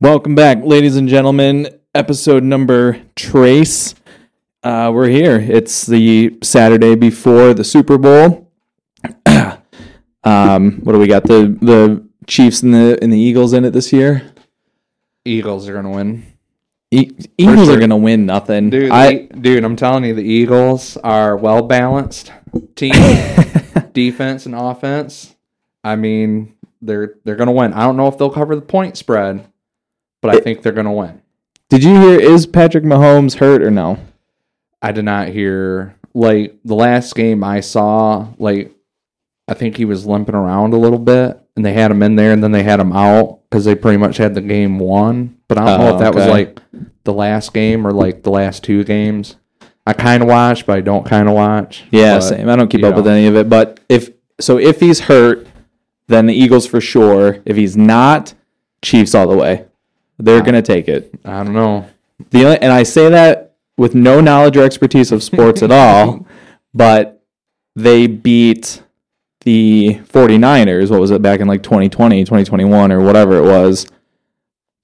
Welcome back, ladies and gentlemen. Episode number trace. Uh, we're here. It's the Saturday before the Super Bowl. um, what do we got? The the Chiefs and the and the Eagles in it this year. Eagles are gonna win, E- Eagles sure. are gonna win nothing. dude. I dude, I'm telling you, the Eagles are well balanced team, defense and offense. I mean, they're they're gonna win. I don't know if they'll cover the point spread, but I think they're gonna win. did you hear? Is Patrick Mahomes hurt or no? I did not hear like the last game I saw. Like, I think he was limping around a little bit, and they had him in there, and then they had him out because they pretty much had the game won. But I don't know Oh, if that was like the last game or like the last two games. I kind of watch, but I don't kind of watch. Yeah, But, same. I don't keep up with any of it. But if so, if he's hurt, then the Eagles for sure. If he's not, Chiefs all the way. They're gonna take it. I don't know. The only, and I say that with no knowledge or expertise of sports at all, but they beat the 49ers, what was it, back in like 2020, 2021, or whatever it was.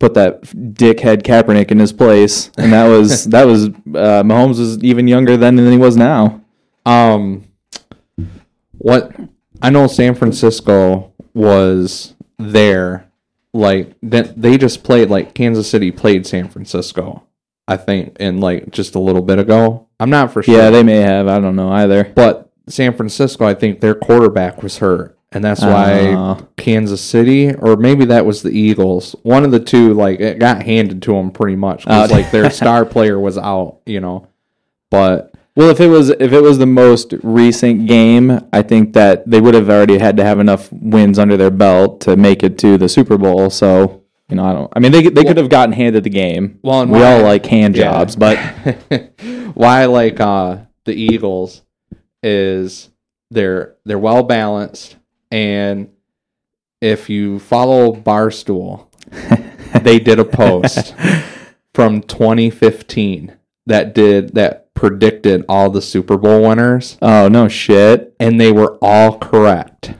Put that dickhead Kaepernick in his place, and that was that was uh, Mahomes was even younger then than he was now. Um, what I know, San Francisco was there. Like that, they just played like Kansas City played San Francisco. I think, and like just a little bit ago. I'm not for sure. Yeah, they may have. I don't know either. but San Francisco, I think their quarterback was hurt, and that's why Oh. Kansas City, or maybe that was the Eagles. One of the two, like it got handed to them pretty much uh, because Oh. like their star player was out, you know. But Well, if it was if it was the most recent game, I think that they would have already had to have enough wins under their belt to make it to the Super Bowl. So you know, I don't. I mean, they they could have gotten handed the game. Well, and we why- all like hand Yeah. jobs, but why I like uh the Eagles is they're they're well balanced and if you follow Barstool, they did a post from 2015 that did that predicted all the Super Bowl winners oh no shit, and they were all correct.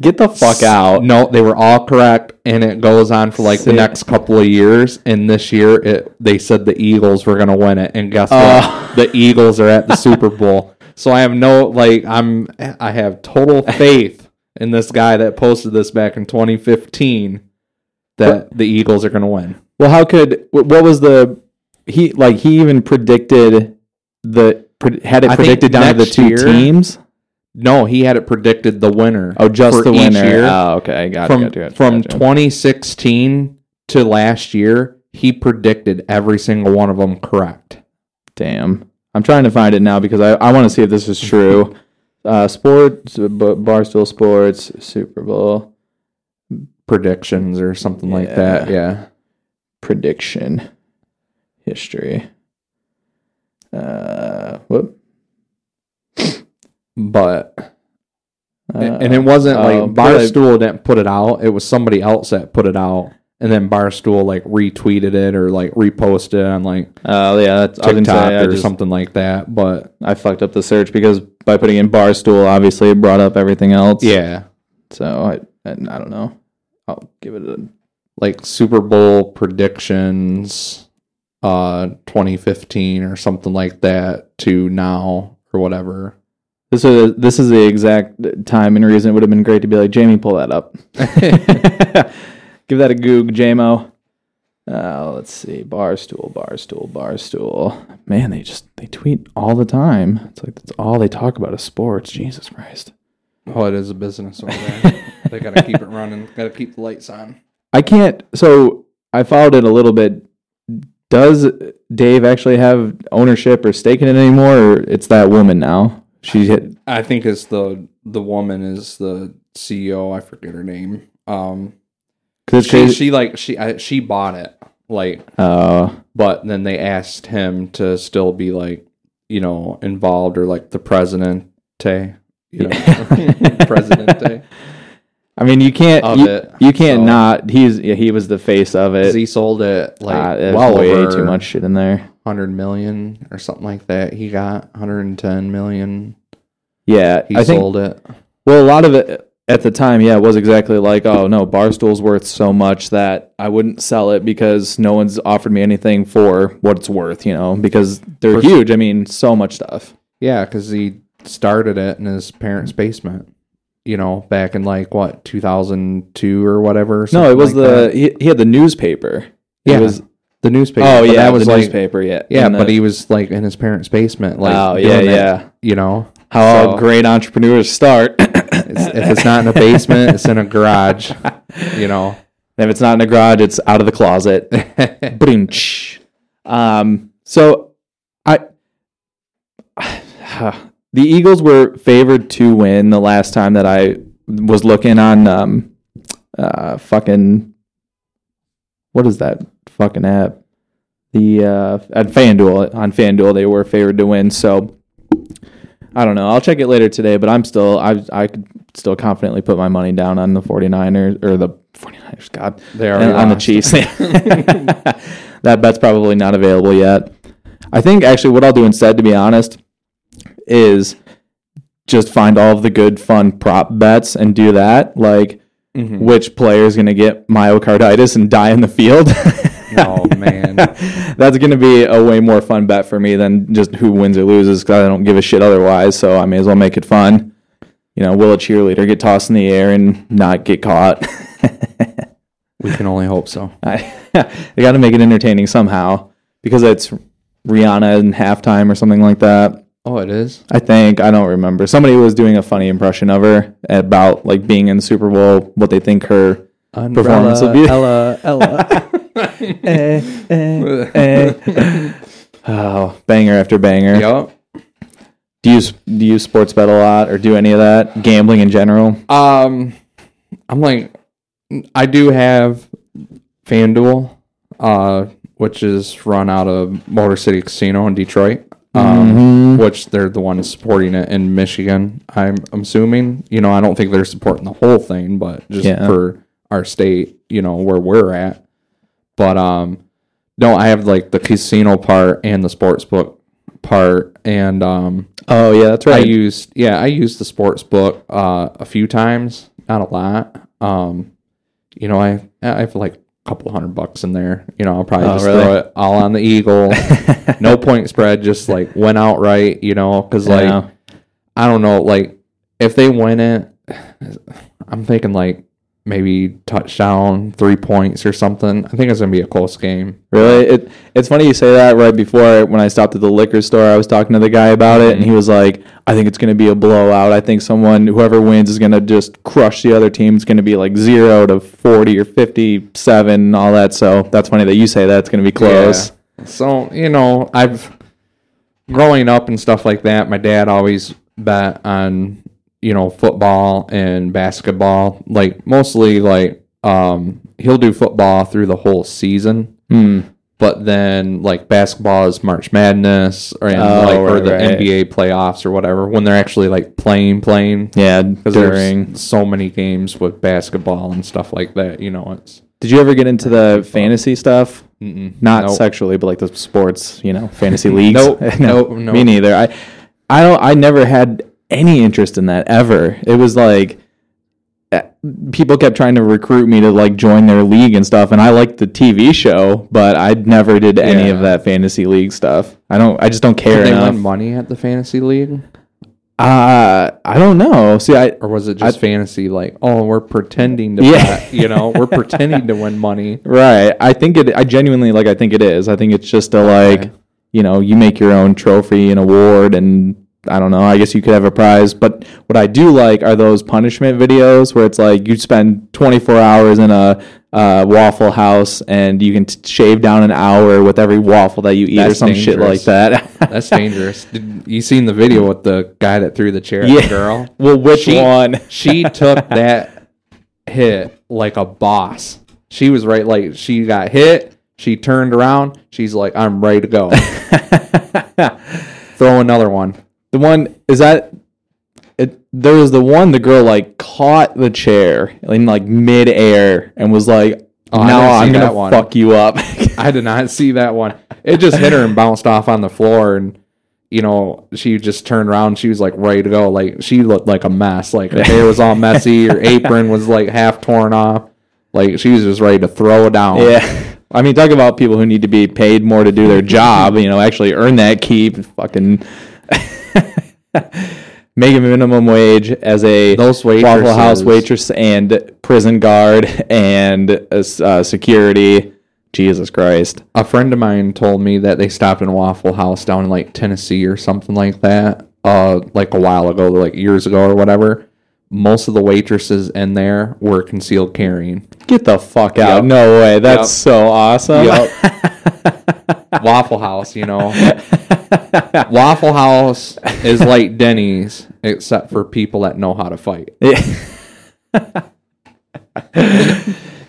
get the fuck out. No, they were all correct, and it goes on for like Sick. the next couple of years. And this year, it they said the Eagles were going to win it, and guess Oh. what? Uh. The Eagles are at the Super Bowl. So I have no like I'm I have total faith in this guy that posted this back in 2015 that the Eagles are going to win. Well, how could what was the he like he even predicted the had it I predicted down to the two year- teams? No, he had it predicted the winner. Oh, just the winner. year. Oh, okay, got from it. Got it, from got 2016 to last year, he predicted every single one of them correct. Damn. I'm trying to find it now because I, I want to see if this is true. Uh, sports, Barstool Sports, Super Bowl predictions or something like that. Yeah. prediction history. Uh, whoop. But Uh, and it wasn't like I- Barstool didn't put it out. It was somebody else that put it out. And then Barstool like retweeted it or like reposted it on like Oh yeah, that's, I was gonna TikTok say, or just- something like that. But I fucked up the search because by putting in Barstool, obviously it brought up everything else. yeah, So I, I, I don't know. I'll give it a. like Super Bowl predictions uh 2015 or something like that to now or whatever. This is this is the exact time and reason it would have been great to be like Jamie, pull that up. Give that a goog, JMO. Uh, let's see, barstool, barstool, barstool. Man, they just they tweet all the time. It's like that's all they talk about is sports. Jesus Christ. Oh, it is a business over there. they got to keep it running. Got to keep the lights on. I can't. So I followed it a little bit. Does Dave actually have ownership or stake in it anymore, or it's that woman now? She hit. I think it's the the woman is the CEO. I forget her name. Um, Cause she she like she I, she bought it like, uh, but then they asked him to still be like you know involved or like the president. You know, presidente I mean, you can't. of You, it. you can't So, not. He's yeah, he was the face of it. He sold it like Uh, well way too much shit in there. hundred million or something like that. He got hundred and ten million. Yeah, He I think. sold it. Well, a lot of it. at the time, yeah, it was exactly like, oh no, Barstool's worth so much that I wouldn't sell it because no one's offered me anything for what it's worth, you know, because they're For- huge. I mean, so much stuff. Yeah, because he started it in his parents' basement. You know, back in like what 2002 or whatever. No, it was like the he, he had the newspaper. It Yeah, was the newspaper. oh yeah, that was the like newspaper. Yeah, yeah, the- but he was like in his parents' basement. Like oh yeah, yeah. You know, How So- great entrepreneurs start. it's, if it's not in a basement, it's in a garage. You know. if it's not in a garage, it's out of the closet. Um, so I the Eagles were favored to win the last time that I was looking on um uh fucking what is that fucking app? The uh at FanDuel on FanDuel they were favored to win, so I don't know. I'll check it later today, but I'm still I I could still confidently put my money down on the 49ers or the 49ers, god. They already on the. Chiefs. that bet's probably not available yet. I think actually what I'll do instead, to be honest, is just find all of the good fun prop bets and do that. Like Mhm. which player is going to get myocarditis and die in the field. Oh man. That's going to be a way more fun bet for me than just who wins or loses because I don't give a shit otherwise. So I may as well make it fun. You know, will a cheerleader get tossed in the air and not get caught? we can only hope so. I, they got to make it entertaining somehow because it's Rihanna in halftime or something like that. Oh, it is. I think I don't remember. Somebody was doing a funny impression of her about like being in the Super Bowl, what they think her Performance will be- Ella, Ella. eh, eh, eh. oh banger after banger. Yep. Do you do you sports bet a lot or do any of that gambling in general? Um, I'm like, I do have FanDuel, uh, which is run out of Motor City Casino in Detroit. Um, Mhm. which they're the ones supporting it in Michigan. I'm, I'm assuming. You know, I don't think they're supporting the whole thing, but just Yeah. for our state, you know, where we're at. But um, no, I have like the casino part and the sports book part, and um, Oh yeah, that's right. I used yeah, I used the sports book uh, a few times, not a lot. Um, you know, I I have like couple hundred bucks in there. You know, I'll probably Oh, just really? throw it all on the Eagle. no point spread, just like went outright. You know, because like Yeah. I don't know, like if they win it, I'm thinking like maybe touchdown, three points or something. I think it's gonna be a close game. Really? It it's funny you say that right before when I stopped at the liquor store, I was talking to the guy about it and he was like, I think it's gonna be a blowout. I think someone whoever wins is gonna just crush the other team. It's gonna be like zero to forty or fifty seven and all that. So that's funny that you say that it's gonna be close. Yeah. So, you know, I've growing up and stuff like that, my dad always bet on, you know, football and basketball. Like mostly like um he'll do football through the whole season. Hmm. But then like basketball is March Madness or and Oh, like or the right. NBA playoffs or whatever when they're actually like playing playing. Yeah, Because during there's so many games with basketball and stuff like that, you know, it's Did you ever get into the fantasy stuff? mm-mm. Not Nope. sexually, but like the sports, you know, fantasy leagues. Nope, no, nope, nope. me neither. I, I don't. I never had any interest in that ever. It was like eh, people kept trying to recruit me to like join their league and stuff, and I liked the TV show, but I never did any of that fantasy league stuff. I don't. I just don't care Did enough. money at the fantasy league? Uh, I don't know. See, I Or was it just fantasy? Like, oh, we're pretending to Yeah. bet, you know, we're pretending to win money. Right. I think it. I genuinely like. I think it is. I think it's just a like. Okay. You know, you make your own trophy and award, and I don't know. I guess you could have a prize. But what I do like are those punishment videos where it's like you spend 24 hours in a uh, Waffle House and you can t- shave down an hour with every waffle that you eat or That's some shit like that. That's dangerous. Did you seen the video with the guy that threw the chair at Yeah. the girl? well, which She- one? She took that hit like a boss. She was right, like she got hit. She turned around. She's like, "I'm ready to go." Throw another one. The one is that it, there was the one the girl like caught the chair in like midair and was like, Oh, "Now I'm gonna one. fuck you up." I did not see that one. It just hit her and bounced off on the floor, and you know, she just turned around. She was like ready to go. Like she looked like a mess. Like her hair was all messy. Her apron was like half torn off. Like she was just ready to throw it down. Yeah. I mean, talk about people who need to be paid more to do their job, you know, actually earn that keep, fucking make a minimum wage as a Waffle House waitress and prison guard and uh, security. Jesus Christ. A friend of mine told me that they stopped in Waffle House down in like Tennessee or something like that. Uh, like a while ago, like years ago or whatever. Most of the waitresses in there were concealed carrying. Get the fuck out. Yep. No way. That's Yep. so awesome. Waffle House, you know. Waffle House is like Denny's, except for people that know how to fight.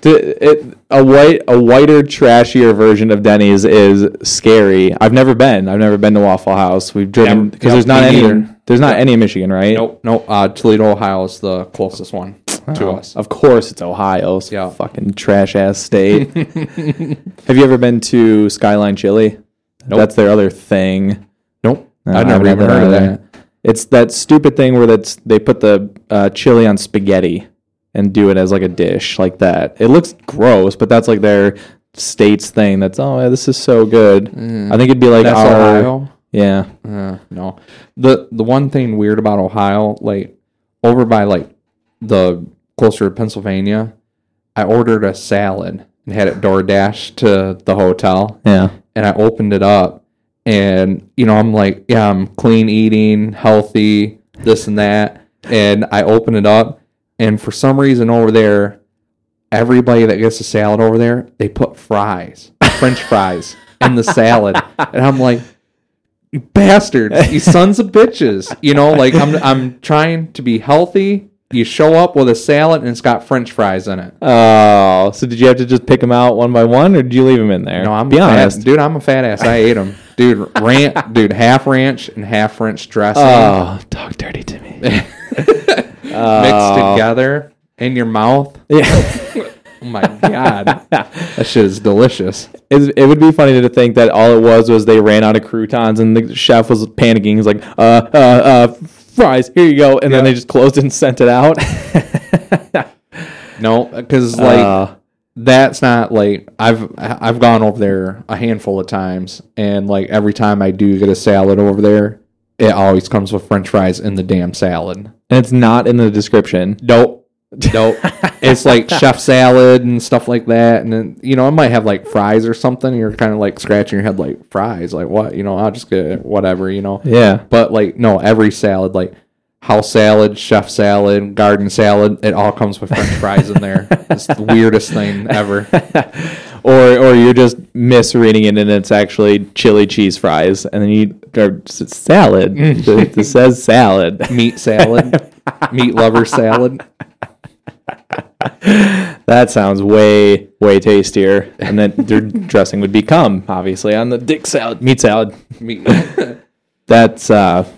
To- it, a white, a whiter, trashier version of Denny's is scary. I've never been. I've never been to Waffle House. We've driven because Yep, there's not any. neither. In, there's not any in Michigan, right? Nope, nope. Uh, Toledo, Ohio is the closest one to us. Of course, it's Ohio. It's Yeah. fucking trash ass state. Have you ever been to Skyline Chili? Nope. That's their other thing. Nope, No, I've never even heard of either. that. It's that stupid thing where that's they put the uh, chili on spaghetti and do it as like a dish like that. It looks gross, but that's like their state's thing. That's oh, yeah, this is so good. I think it'd be like That's our Ohio. yeah. Uh, no. The the one thing weird about Ohio, like over by like the closer to Pennsylvania, I ordered a salad and had it door dashed to the hotel, Yeah. and I opened it up, and you know I'm like, yeah, I'm clean eating, healthy, this and that, and I open it up, and for some reason over there, everybody that gets a salad over there, they put fries, French fries, in the salad, and I'm like you bastards, you sons of bitches. You know, like I'm I'm trying to be healthy. You show up with a salad and it's got French fries in it. Oh, so did you have to just pick them out one by one, or did you leave them in there? No, I'm be a fat, honest. dude. I'm a fat ass. I ate them, dude. Ranch, dude. Half ranch and half French dressing Oh, talk dirty to me. mixed together in your mouth. yeah. Oh my god, that shit is delicious. It would be funny to think that all it was was they ran out of croutons and the chef was panicking. He's like, uh, uh, uh, fries, here you go. And then they just closed it and sent it out. No, because like Uh, that's not like I've I've gone over there a handful of times, and like every time I do get a salad over there, it always comes with French fries in the damn salad. and it's not in the description. Nope, nope. it's like chef salad and stuff like that, and then you know I might have like fries or something. You're kind of like scratching your head, like fries, like what? You know, I'll just get whatever, you know. Yeah. But like no, every salad like. House salad, chef salad, garden salad, it all comes with French fries in there. It's the weirdest thing ever. Or or you're just misreading it and it's actually chili cheese fries. And then you, or salad. Mm. it, it says salad. meat salad, meat lover salad. That sounds way, way tastier. And then their dressing would become, obviously, on the dick salad, meat salad. Meat. That's uh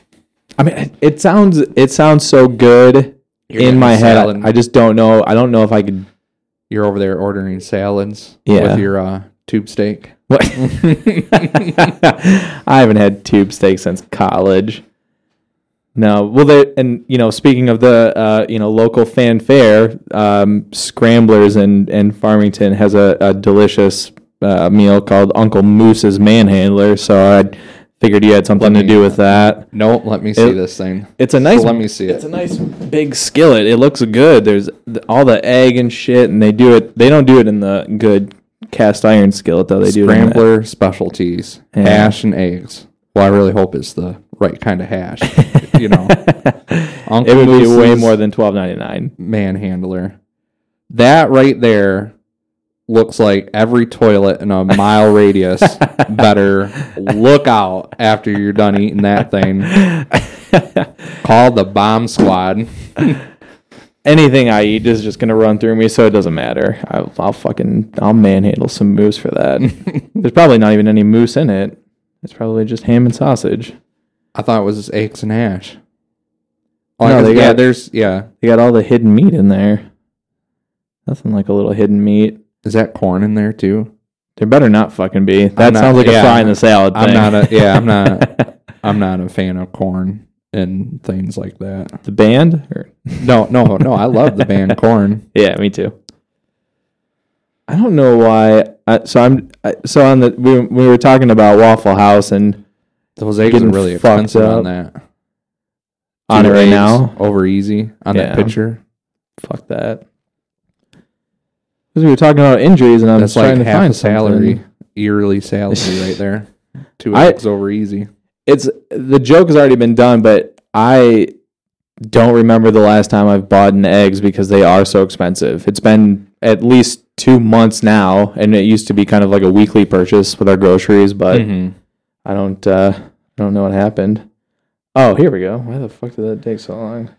I mean it, it sounds it sounds so good You're in my head. salad. I just don't know. I don't know if I could You're over there ordering salads Yeah. with your uh, tube steak. what? I haven't had tube steak since college. No, well, they and you know, speaking of the uh, you know local fanfare, um, Scramblers and in Farmington has a, a delicious uh, meal called Uncle Moose's Manhandler. So I figured you had something Let to do with that. No, let me see It- this thing. It's a nice. let me see It's a nice big skillet. It looks good. There's all the egg and shit, and they do it. They don't do it in the good cast iron skillet though. They do it in the- Scrambler specialties, Yeah. hash and eggs. Well, I really hope it's the right kind of hash. you know, Uncle It would be way more than twelve ninety nine. manhandler. That right there looks like every toilet in a mile radius better look out after you're done eating that thing. Call the bomb squad. Anything I eat is just gonna run through me, so it doesn't matter. I'll, I'll fucking I'll manhandle some moose for that. There's probably not even any moose in it. It's probably just ham and sausage. I thought it was eggs and hash. Oh, No, they yeah, got- there's yeah. They got all the hidden meat in there. Nothing like a little hidden meat. Is that corn in there too? There better not fucking be. That not- sounds like a yeah, fry in the salad I'm thing. not a yeah. I'm not. I'm not a fan of corn and things like that. the band? Or? No, no, no. I love the band Korn. Yeah, me too. I don't know why. I, so I'm I, so on the we, we were talking about Waffle House and Those eggs Getting are really fucked expensive up. on that. on it right eggs now. over easy on Yeah. that picture. Fuck that. Because we were talking about injuries, and I'm That's trying like to half find a salary, something. yearly salary right there. Two I- eggs over easy. It's the joke has already been done, but I don't remember the last time I've bought an eggs because they are so expensive. It's been at least two months now, and it used to be kind of like a weekly purchase with our groceries, but Mhm. I don't uh, I don't know what happened. Oh, here we go. Why the fuck did that take so long?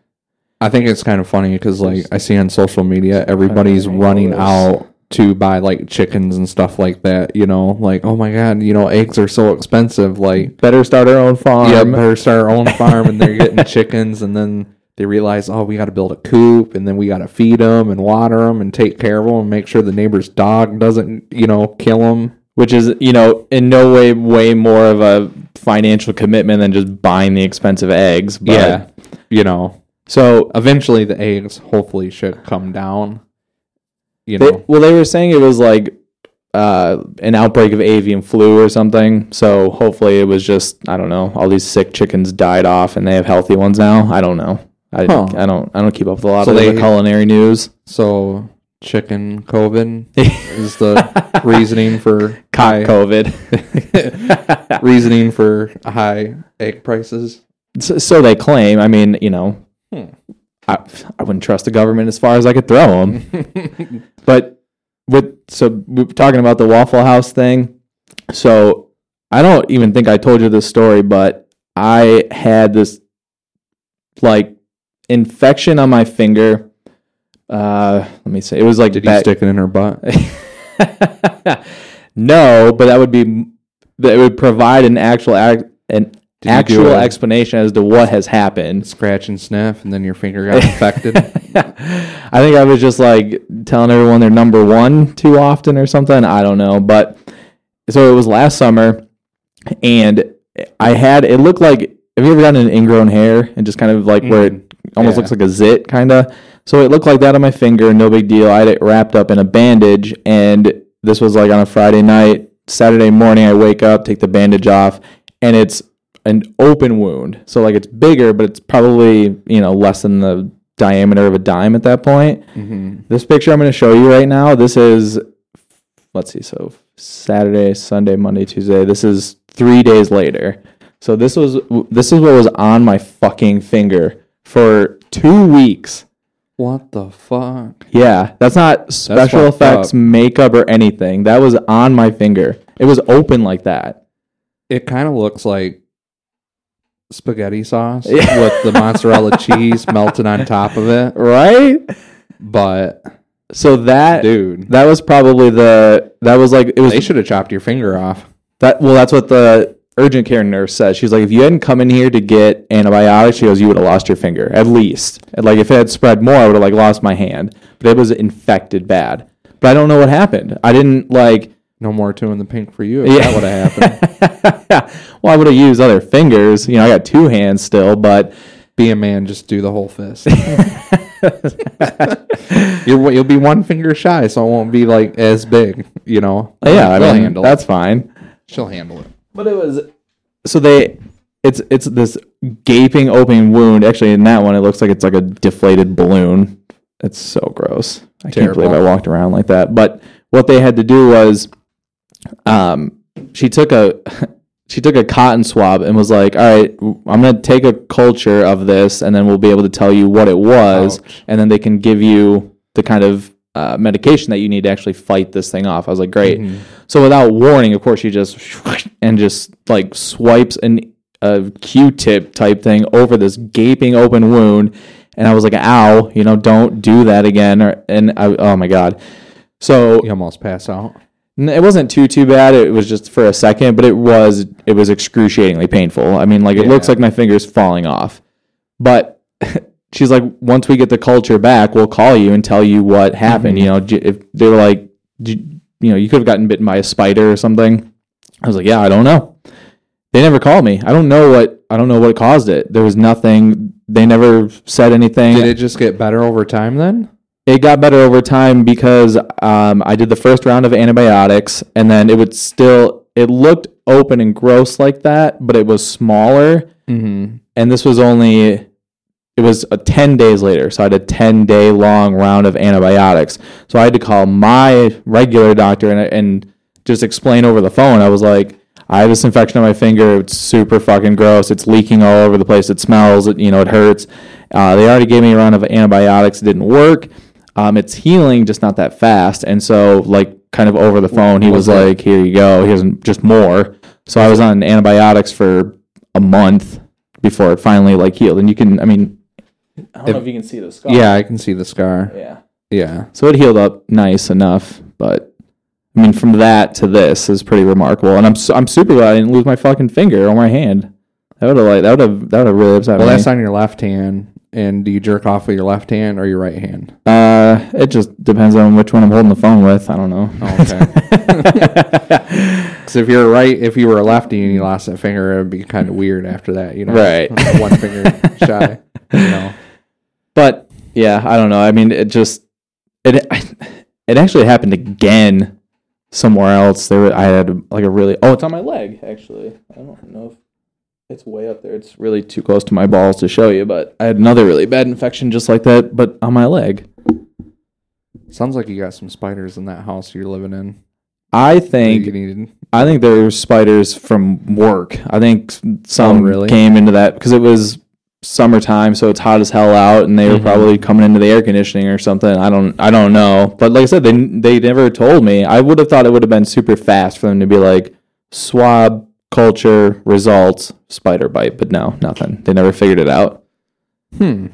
I think it's kind of funny because like I see on social media, everybody's running out to buy like chickens and stuff like that. You know, like oh my god, you know, eggs are so expensive. Like Better start our own farm. yeah, better start our own farm, and they're getting chickens, and then they realize oh we got to build a coop, and then we got to feed them and water them and take care of them and make sure the neighbor's dog doesn't you know kill them. Which is you know in no way way more of a financial commitment than just buying the expensive eggs. But, yeah, you know, So eventually the eggs hopefully should come down. You they, know, well, they were saying it was like uh, an outbreak of avian flu or something. So hopefully it was just I don't know. All these sick chickens died off, and they have healthy ones now. I don't know. I, Huh. I don't I don't keep up with a lot So of they- the culinary news. so chicken COVID is the reasoning for high COVID. reasoning for high egg prices. so, so they claim. I mean, you know, Hmm. I, I wouldn't trust the government as far as I could throw them. but with so we're talking about the Waffle House thing. So I don't even think I told you this story, but I had this like infection on my finger. Uh, let me see. it was like Did you back- stick it in her butt? no, but that would be that would provide an actual ac- an Did actual explanation as to what has happened. Scratch and sniff, and then your finger got infected. I think I was just like telling everyone they're number one too often or something. I don't know, but so it was last summer, and I had it looked like. Have you ever gotten an ingrown hair and just kind of like where it almost yeah. looks like a zit, kind of? So it looked like that on my finger. No big deal. I had it wrapped up in a bandage, and this was like on a Friday night. Saturday morning, I wake up, take the bandage off, and it's an open wound. So like it's bigger, but it's probably you know less than the diameter of a dime at that point. Mhm. This picture I'm going to show you right now. This is let's see. So Saturday, Sunday, Monday, Tuesday. This is three days later. So this was this is what was on my fucking finger for two weeks. What the fuck? Yeah, that's not special fucked effects, up. makeup, or anything. That was on my finger. It was open like that. It kind of looks like spaghetti sauce Yeah. with the mozzarella cheese melted on top of it. Right? But So that dude, that was probably the that was like it was they should have chopped your finger off. that well that's what the urgent care nurse says. She's like if you hadn't come in here to get antibiotics, she goes you would have lost your finger at least. And, Like if it had spread more, I would have like lost my hand. But it was infected bad. But I don't know what happened. I didn't like No more two in the pink for you. If Yeah. that would have happened. well, I would have used other fingers. You know, I got two hands still, but Be a man, just do the whole fist. You're, you'll be one finger shy, so it won't be like as big. You know. yeah, I mean handle that's it. fine. She'll handle it. But it was so they it's it's this gaping open wound. Actually, in that one, it looks like it's like a deflated balloon. It's so gross. I can't believe I walked around like that. But what they had to do was, um, she took a she took a cotton swab and was like, "All right, I'm gonna take a culture of this, and then we'll be able to tell you what it was, Ouch. and then they can give you the kind of uh, medication that you need to actually fight this thing off." I was like, "Great." Mhm. So without warning, of course, she just and just like swipes an a Q-tip type thing over this gaping open wound, and I was like, "Ow!" You know, don't do that again. Or and I, oh my god. So You almost pass out. it wasn't too too bad. It was just for a second, but it was it was excruciatingly painful. I mean, like it looks like my fingers falling off. But she's like, once we get the culture back, we'll call you and tell you what happened. Mhm. You know, if they were like, "J- you know, you could have gotten bitten by a spider or something. I was like, yeah, I don't know. They never called me. I don't know what I don't know what caused it. There was nothing. They never said anything. Did it just get better over time then? it got better over time because um, I did the first round of antibiotics, and then it would still it looked open and gross like that, but it was smaller. Mm-hmm. And this was only it was a ten days later, so I had a ten day long round of antibiotics. So I had to call my regular doctor and and just explain over the phone. I was like. I have this infection on my finger. It's super fucking gross. It's leaking all over the place. It smells. It, you know, it hurts. Uh, they already gave me a round of antibiotics. It didn't work. Um, it's healing, just not that fast. And so, like, kind of over the phone, he was Was like, "Here you go." Here's just more. So I was on antibiotics for a month before it finally like healed. And you can, I mean, I don't know if you can see the scar. Yeah, I can see the scar. yeah. Yeah. So it healed up nice enough, but I mean, from that to this is pretty remarkable. And I'm su- I'm super glad I didn't lose my fucking finger or my hand. That would have like that would have that would have really upset Well, me. that's on your left hand. And do you jerk off with your left hand or your right hand? Uh, it just depends on which one I'm holding the phone with. I don't know. Oh, okay. Because if you're right, if you were a lefty and you lost that finger, it would be kind of weird after that, you know? Right. One finger shy, you know? but yeah, I don't know. I mean, it just it it actually happened again somewhere else. There, were- I had like a really oh, it's on my leg actually. I don't know if it's way up there. It's really too close to my balls to show you, but I had another really bad infection just like that, but on my leg. Sounds like you got some spiders in that house you're living in. I think. I think there's spiders from work. I think some Oh, really? came into that because it was summertime, so it's hot as hell out, and they were Mhm. probably coming into the air conditioning or something. I don't, I don't know. But like I said, they they never told me. I would have thought it would have been super fast for them to be like swab culture results spider bite, but no, nothing. They never figured it out. Hmm.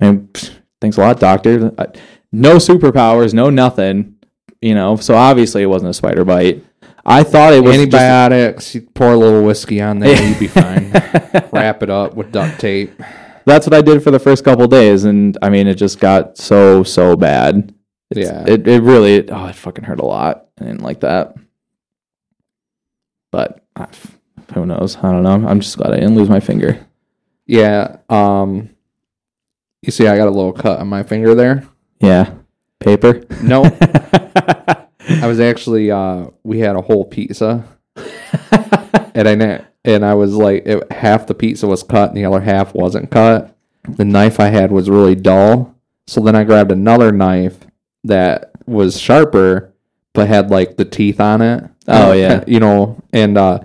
I mean, pfft, thanks a lot, doctor. I, no superpowers, no nothing. You know, so obviously it wasn't a spider bite. I thought it was just- Antibiotics, you pour a little whiskey on there, you'd be fine. Wrap it up with duct tape. that's what I did for the first couple days, and I mean, it just got so so bad. It's- Yeah. it it really oh it fucking hurt a lot. I didn't like that, but who knows? I don't know. I'm just glad I didn't lose my finger. Yeah. Um, you see, I got a little cut on my finger there. Yeah, paper. No, I was actually uh we had a whole pizza and I na- and I was like it, half the pizza was cut and the other half wasn't cut. The knife I had was really dull. So then I grabbed another knife that was sharper but had like the teeth on it. Oh, yeah. You know, and uh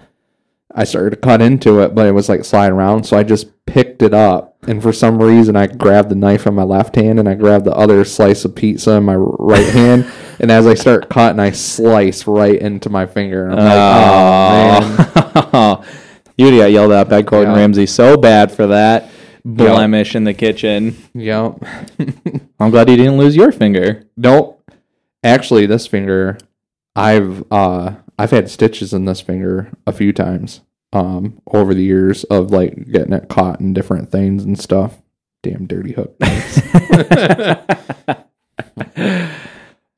I started to cut into it, but it was like sliding around, so I just picked it up. And for some reason, I grabbed the knife in my left hand and I grabbed the other slice of pizza in my right hand. And as I start cutting, I slice right into my finger. And I'm like, oh, man. you got yelled at by Gordon Yeah. Ramsay so bad for that blemish in the kitchen. Yep. I'm glad you didn't lose your finger. nope. Actually, this finger, I've uh, I've had stitches in this finger a few times um, over the years of like getting it caught in different things and stuff. Damn dirty hook.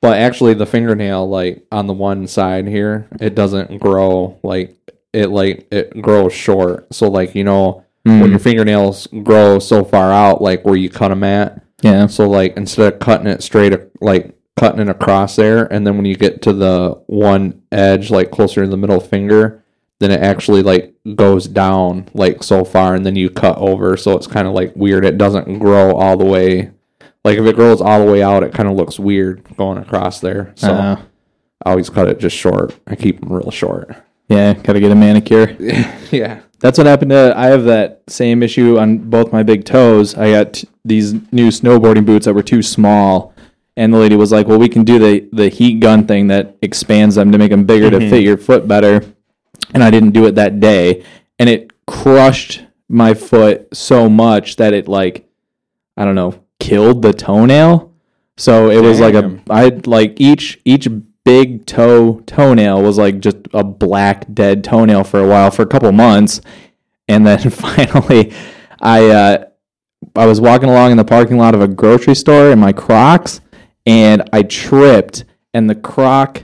but actually the fingernail like on the one side here it doesn't grow like it like it grows short. So like you know when Mm, your fingernails grow so far out like where you cut them at. Yeah. so like instead of cutting it straight like cutting it across there and then when you get to the one edge like closer to the middle finger then it actually like goes down like so far and then you cut over. So it's kind of like weird. It doesn't grow all the way like if it grows all the way out it kind of looks weird going across there so Uh, i always cut it just short i keep them real short yeah, gotta get a manicure. yeah That's what happened to. I have that same issue on both my big toes. I got t- these new snowboarding boots that were too small, and the lady was like, "Well, we can do the the heat gun thing that expands them to make them bigger to fit your foot better." And I didn't do it that day, and it crushed my foot so much that it like, I don't know, killed the toenail. So it was like a Damn. I like each each big toe toenail was like just a black dead toenail for a while for a couple months and then finally I uh I was walking along in the parking lot of a grocery store in my Crocs and I tripped and the Croc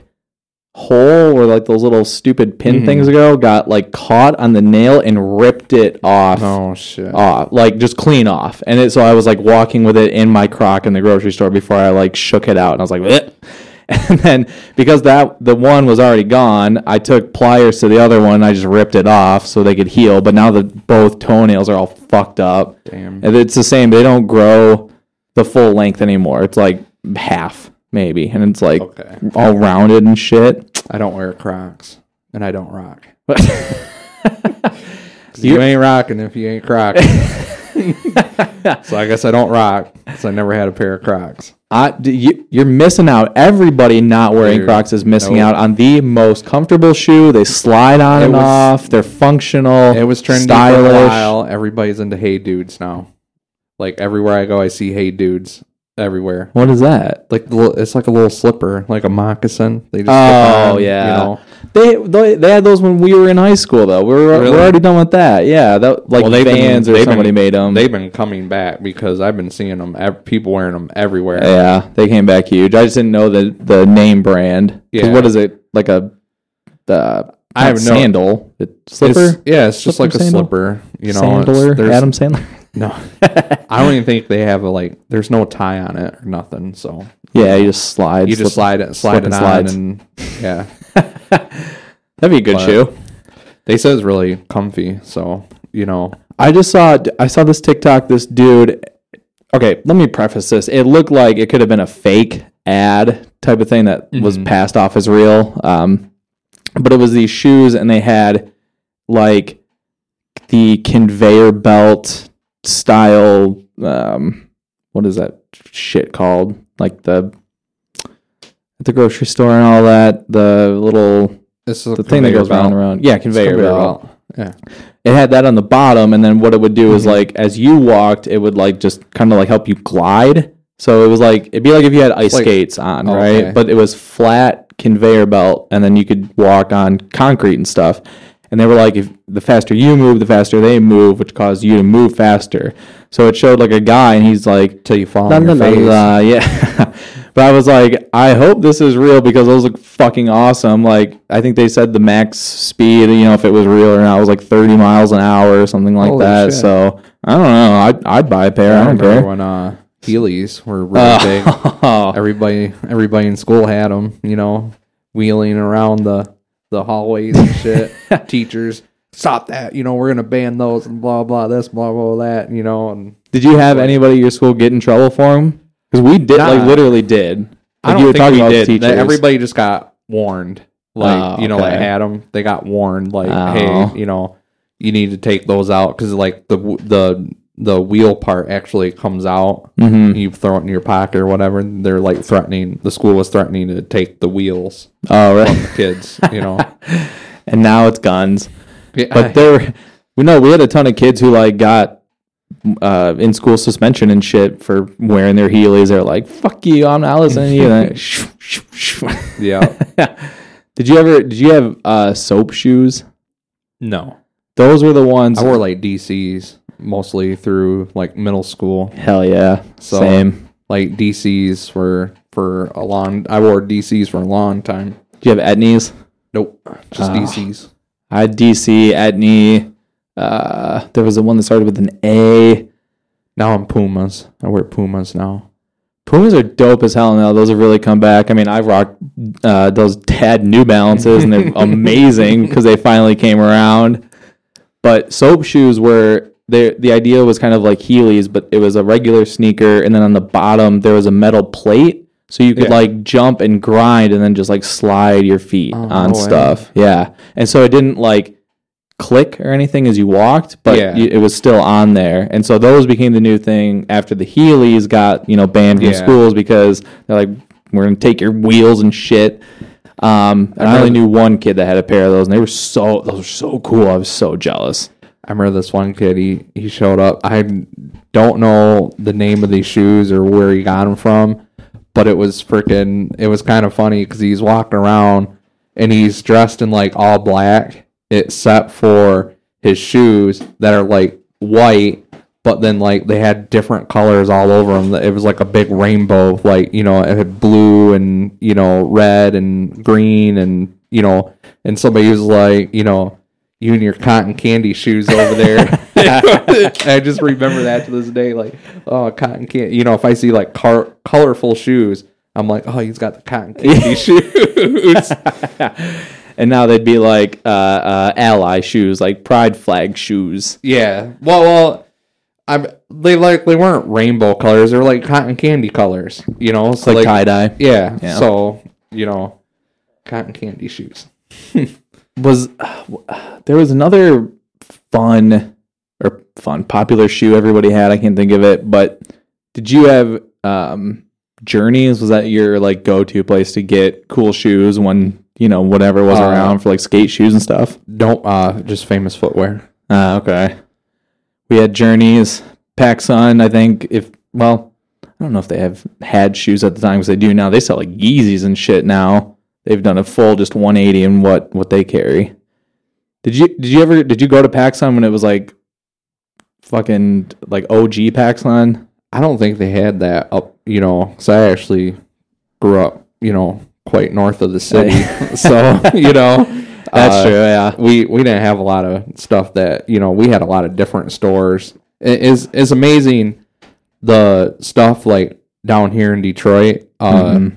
hole where like those little stupid pin Mhm. things go got like caught on the nail and ripped it off. Oh shit. Off, like just clean off, and it, so I was like walking with it in my crock in the grocery store before I like shook it out, and I was like, "Bleh." and then because that the one was already gone, I took pliers to the other one, and I just ripped it off so they could heal. But now the both toenails are all fucked up, Damn. and it's the same. They don't grow the full length anymore. It's like half maybe, and it's like Okay. all rounded and shit. I don't wear Crocs and I don't rock. You- You, ain't rocking if you ain't Croc. so I guess I don't rock because I never had a pair of Crocs. I, you, you're missing out. Everybody not wearing Dude, Crocs is missing nope. out on the most comfortable shoe. They slide on It and was- off. They're functional. It was trendy stylish. for a while. Everybody's into Hey Dudes now. Like everywhere I go, I see Hey Dudes everywhere. What is that? Like it's like a little slipper, like a moccasin. They just Oh, on, yeah. You know, They, they they had those when we were in high school though. We were Really? we're already done with that. Yeah, that like Well, they've been- or somebody been- made them. they've been coming back because I've been seeing them. Ev- people wearing them everywhere. yeah, they came back huge. I just didn't know the the name brand. Yeah. What is it like a the I have no- sandal It- slipper It's, yeah, it's just Slipper like a sandal? slipper. You know, sandler Adam Sandler. No, I don't even think they have a like. There's no tie on it or nothing. So Yeah, you just slide. you just slide it, slide it and on, slides. and yeah, That'd be a good But- shoe. they said it's really comfy. So you know, I just saw I saw this TikTok. This dude. Okay, let me preface this. It looked like it could have been a fake ad type of thing that was Mhm. passed off as real. Um, but it was these shoes, and they had like the conveyor belt style. Um, what is that shit called? Like the at the grocery store and all that. The little it's a the thing that conveyor goes round and belt. around. Yeah, a conveyor, belt. Yeah, It had that on the bottom, and then what it would do is Mhm. like as you walked, it would like just kind of like help you glide. So it was like it'd be like if you had ice Like- skates on, Oh, right? But it was flat conveyor belt, and then you could walk on concrete and stuff. And they were like, if the faster you move, the faster they move, which caused you to move faster. So it showed like a guy, and he's like, till you fall on your la, la, face. la, yeah. but I was like, I hope this is real because those look fucking awesome. Like, I think they said the max speed, you know, if it was real or not, was like 30 miles an hour or something like Holy that. shit. So I don't know. I'd, I'd buy a pair. I, I don't remember care. when uh, Heelys were really big. Oh, Everybody, everybody in school had them. You know, wheeling around the the hallways and shit. Teachers, stop that! You know, we're gonna ban those and blah blah this, blah blah that. You know, and did you have anybody at your school get in trouble for them? Because we did, like, literally did. I Like, don't you were think talking we about did. teachers. That Everybody just got warned. Like Oh, you know, that okay. had them. They got warned. Like, Oh. hey, you know, you need to take those out because like the the the wheel part actually comes out. Mhm. You throw it in your pocket or whatever. And they're like threatening. The school was threatening to take the wheels Oh, right. from the kids. You know, and now it's guns. Yeah, But there, we know we had a ton of kids who like got uh, in school suspension and shit for wearing their Heelys. They're like, "Fuck you, I'm not listening to you." Yeah. did you ever? Did you have uh, soap shoes? No, Those were the ones. I wore like DCs mostly through like middle school. Hell yeah, So- same. Like DCs for for a long. I wore DCs for a long time. Do you have Etnies? Nope, just Oh. DCs. I had DC Etney. Uh, there was the one that started with an A. Now I'm Pumas. I wear Pumas now. Pumas are dope as hell now. Those have really come back. I mean, I've rocked uh, those Tad New Balances, and they're amazing because they finally came around. But soap shoes were the the idea was kind of like Heelys, but it was a regular sneaker, and then on the bottom there was a metal plate, so you could Yeah. like jump and grind, and then just like slide your feet Oh, on no way. stuff. Yeah, and so it didn't like click or anything as you walked, but Yeah. it was still on there. And so those became the new thing after the Heelys got, you know, banned from Yeah. schools because they're like, we're to take your wheels and shit. Um, and I only knew one kid that had a pair of those, and they were so, those were so cool. I was so jealous. I remember this one kid. He he showed up. I don't know the name of these shoes or where he got them from, but it was freaking. It was kind of funny because he's walking around and he's dressed in like all black, except for his shoes that are like white but then like they had different colors all over them. It was like a big rainbow, like you know, it had blue and you know red and green and you know, and somebody was like, you know, you and your cotton candy shoes over there. I just remember that to this day, like oh, cotton candy. You know, if I see like car- colorful shoes, I'm like, oh, he's got the cotton candy shoes. and now they'd be like uh, uh, ally shoes, like pride flag shoes. Yeah. Well, well, I'm they like they weren't rainbow colors. They were like cotton candy colors. You know, so Like tie dye. Yeah, Yeah. So you know, cotton candy shoes. Was there was another fun or fun popular shoe everybody had. I can't think of it, but did you have um, Journeys? Was that your like go to place to get cool shoes when you know whatever was Uh, around for like skate shoes and stuff? Don't uh, just famous footwear. Ah, okay. We had Journeys, PacSun. I think if well, I don't know if they have had shoes at the time because they do now. They sell like Yeezys and shit now. They've done a full just 180 in what what they carry. Did you did you ever did you go to PacSun when it was like fucking like OG PacSun? I don't think they had that up. You know, so I actually grew up. You know, quite north of the city. so you know, That's uh, true. Yeah. we we didn't have a lot of stuff that you know we had a lot of different stores it is is amazing the stuff like down here in detroit uh Mhm.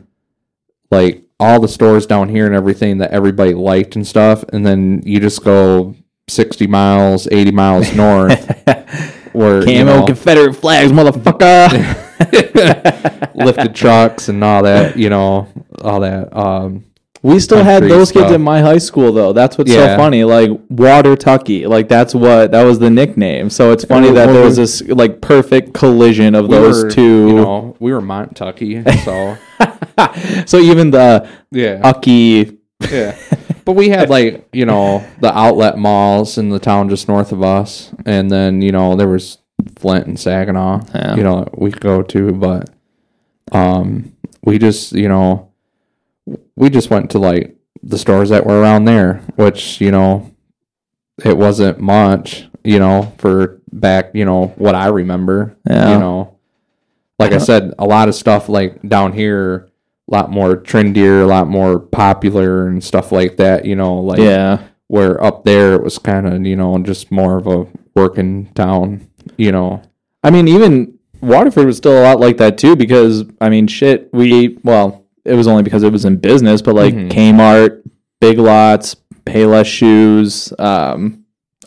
like all the stores down here and everything that everybody liked and stuff and then you just go 60 miles 80 miles north where you Camo know, Confederate flags, motherfucker. lifted trucks and all that you know all that um We still had those kids in my high school though. That's what's Yeah. so funny. Like Water Tucky, like that's what that was the nickname. So it's funny we- that there was this like perfect collision of we those were, two. you know we were montucky so so even the yeah Ucky, Yeah. But we had like, you know, the outlet malls in the town just north of us. And then, you know, there was Flint and Saginaw, Yeah. you know, we could go to, but um we just, you know, we just went to like the stores that were around there, which, you know, it wasn't much, you know, for back, you know, what I remember. Yeah. You know. Like I uh-huh. said, a lot of stuff like down here a lot more trendier, a lot more popular and stuff like that, you know, like yeah, where up there it was kind of, you know, just more of a working town, you know. I mean even Waterford was still a lot like that too because I mean shit we well it was only because it was in business but like Mhm. Kmart, Big Lots, Payless shoes, um,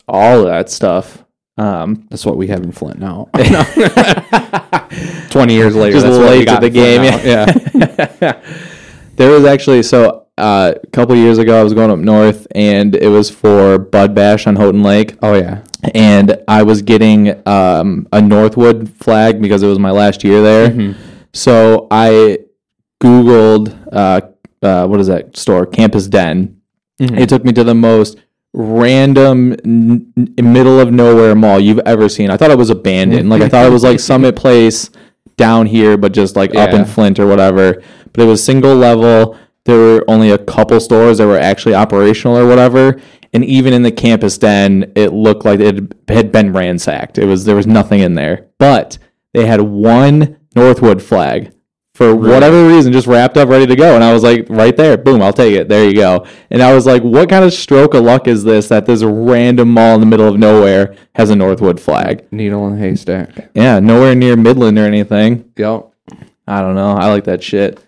all of that stuff. Um, That's what we have in Flint now. 20 years later, just that's what we late to got the in Flint game. now. Yeah. there was actually so uh, a couple years ago I was going up north and it was for Bud Bash on Houghton Lake Oh, yeah. and I was getting um, a Northwood flag because it was my last year there. Mm-hmm. So I googled uh, uh, what is that store? Campus Den. Mhm. It took me to the most random n- middle of nowhere mall you've ever seen. I thought it was abandoned. like I thought it was like Summit Place down here, but just like up in Flint or whatever. But it was single level. There were only a couple stores that were actually operational or whatever. And even in the campus den, it looked like it had been ransacked. It was there was nothing in there. But they had one Northwood flag for whatever reason, just wrapped up, ready to go. And I was like, right there, boom, I'll take it. There you go. And I was like, what kind of stroke of luck is this that this random mall in the middle of nowhere has a Northwood flag? Needle and haystack. Yeah, nowhere near Midland or anything. Yep. I don't know. I like that shit.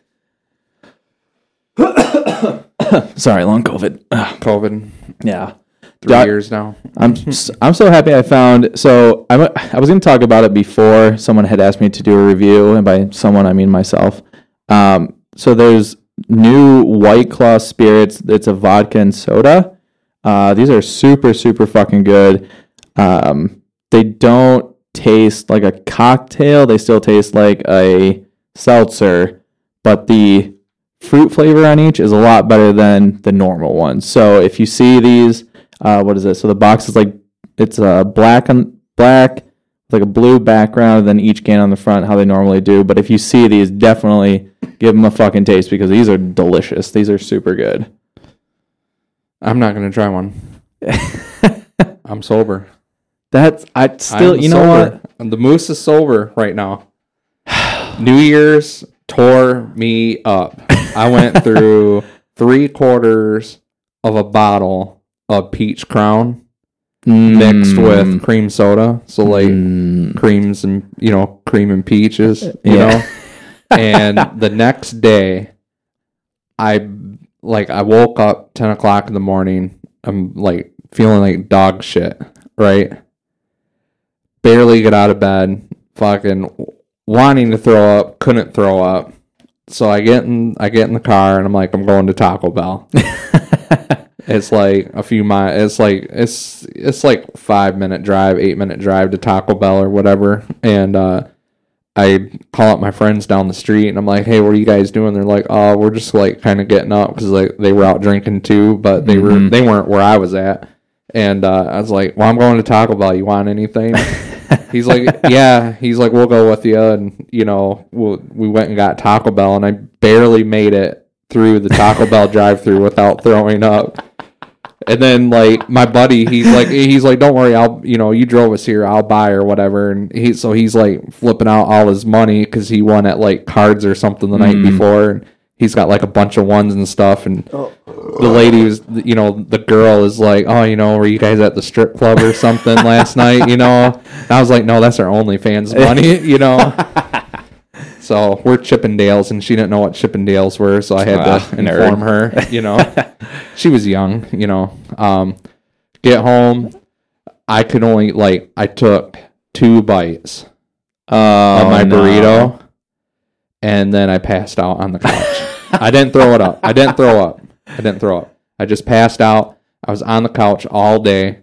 Sorry, long COVID. COVID, yeah. Three years now. I'm I'm so happy I found. So a, I was going to talk about it before someone had asked me to do a review, and by someone I mean myself. Um, so there's new White Claw spirits. It's a vodka and soda. Uh, these are super super fucking good. Um, they don't taste like a cocktail. They still taste like a seltzer, but the fruit flavor on each is a lot better than the normal ones. So if you see these, uh, what is it? So the box is like it's uh, black on black, like a blue background, and then each can on the front, how they normally do. But if you see these, definitely give them a fucking taste because these are delicious. These are super good. I'm not going to try one. I'm sober. That's I still, I'm you know sober. what? the moose is sober right now. New Year's tore me up. I went through three quarters of a bottle of peach crown mixed Mm. with cream soda. So like Mm. creams and you know cream and peaches. You Yeah. know. and the next day, I like I woke up ten o'clock in the morning. I'm like feeling like dog shit. Right. Barely get out of bed. Fucking wanting to throw up. Couldn't throw up. So I get in. I get in the car and I'm like, I'm going to Taco Bell. It's like a few miles. It's like it's it's like five minute drive, eight minute drive to Taco Bell or whatever. And uh, I call up my friends down the street and I'm like, "Hey, what are you guys doing?" They're like, "Oh, we're just like kind of getting up because like they were out drinking too, but they were Mhm. they weren't where I was at." And uh, I was like, "Well, I'm going to Taco Bell. You want anything?" He's like, "Yeah." He's like, "We'll go with you." And you know, we'll, we went and got Taco Bell, and I barely made it through the Taco Bell drive-through without throwing up. And then like my buddy, he's like he's like, Don't worry, I'll you know, you drove us here, I'll buy or whatever. And he so he's like flipping out all his money because he won at like cards or something the night Mm. before. And he's got like a bunch of ones and stuff. And the lady was you know, the girl is like, Oh, you know, were you guys at the strip club or something last night, you know? And I was like, No, that's our OnlyFans money, you know. So we're Chippendales, and she didn't know what Chippendales were, so I had Ah, to nerd. inform her. You know, she was young. You know, um, get home, I could only like I took two bites Oh, of my no. burrito, and then I passed out on the couch. I didn't throw it up. I didn't throw up. I didn't throw up. I just passed out. I was on the couch all day.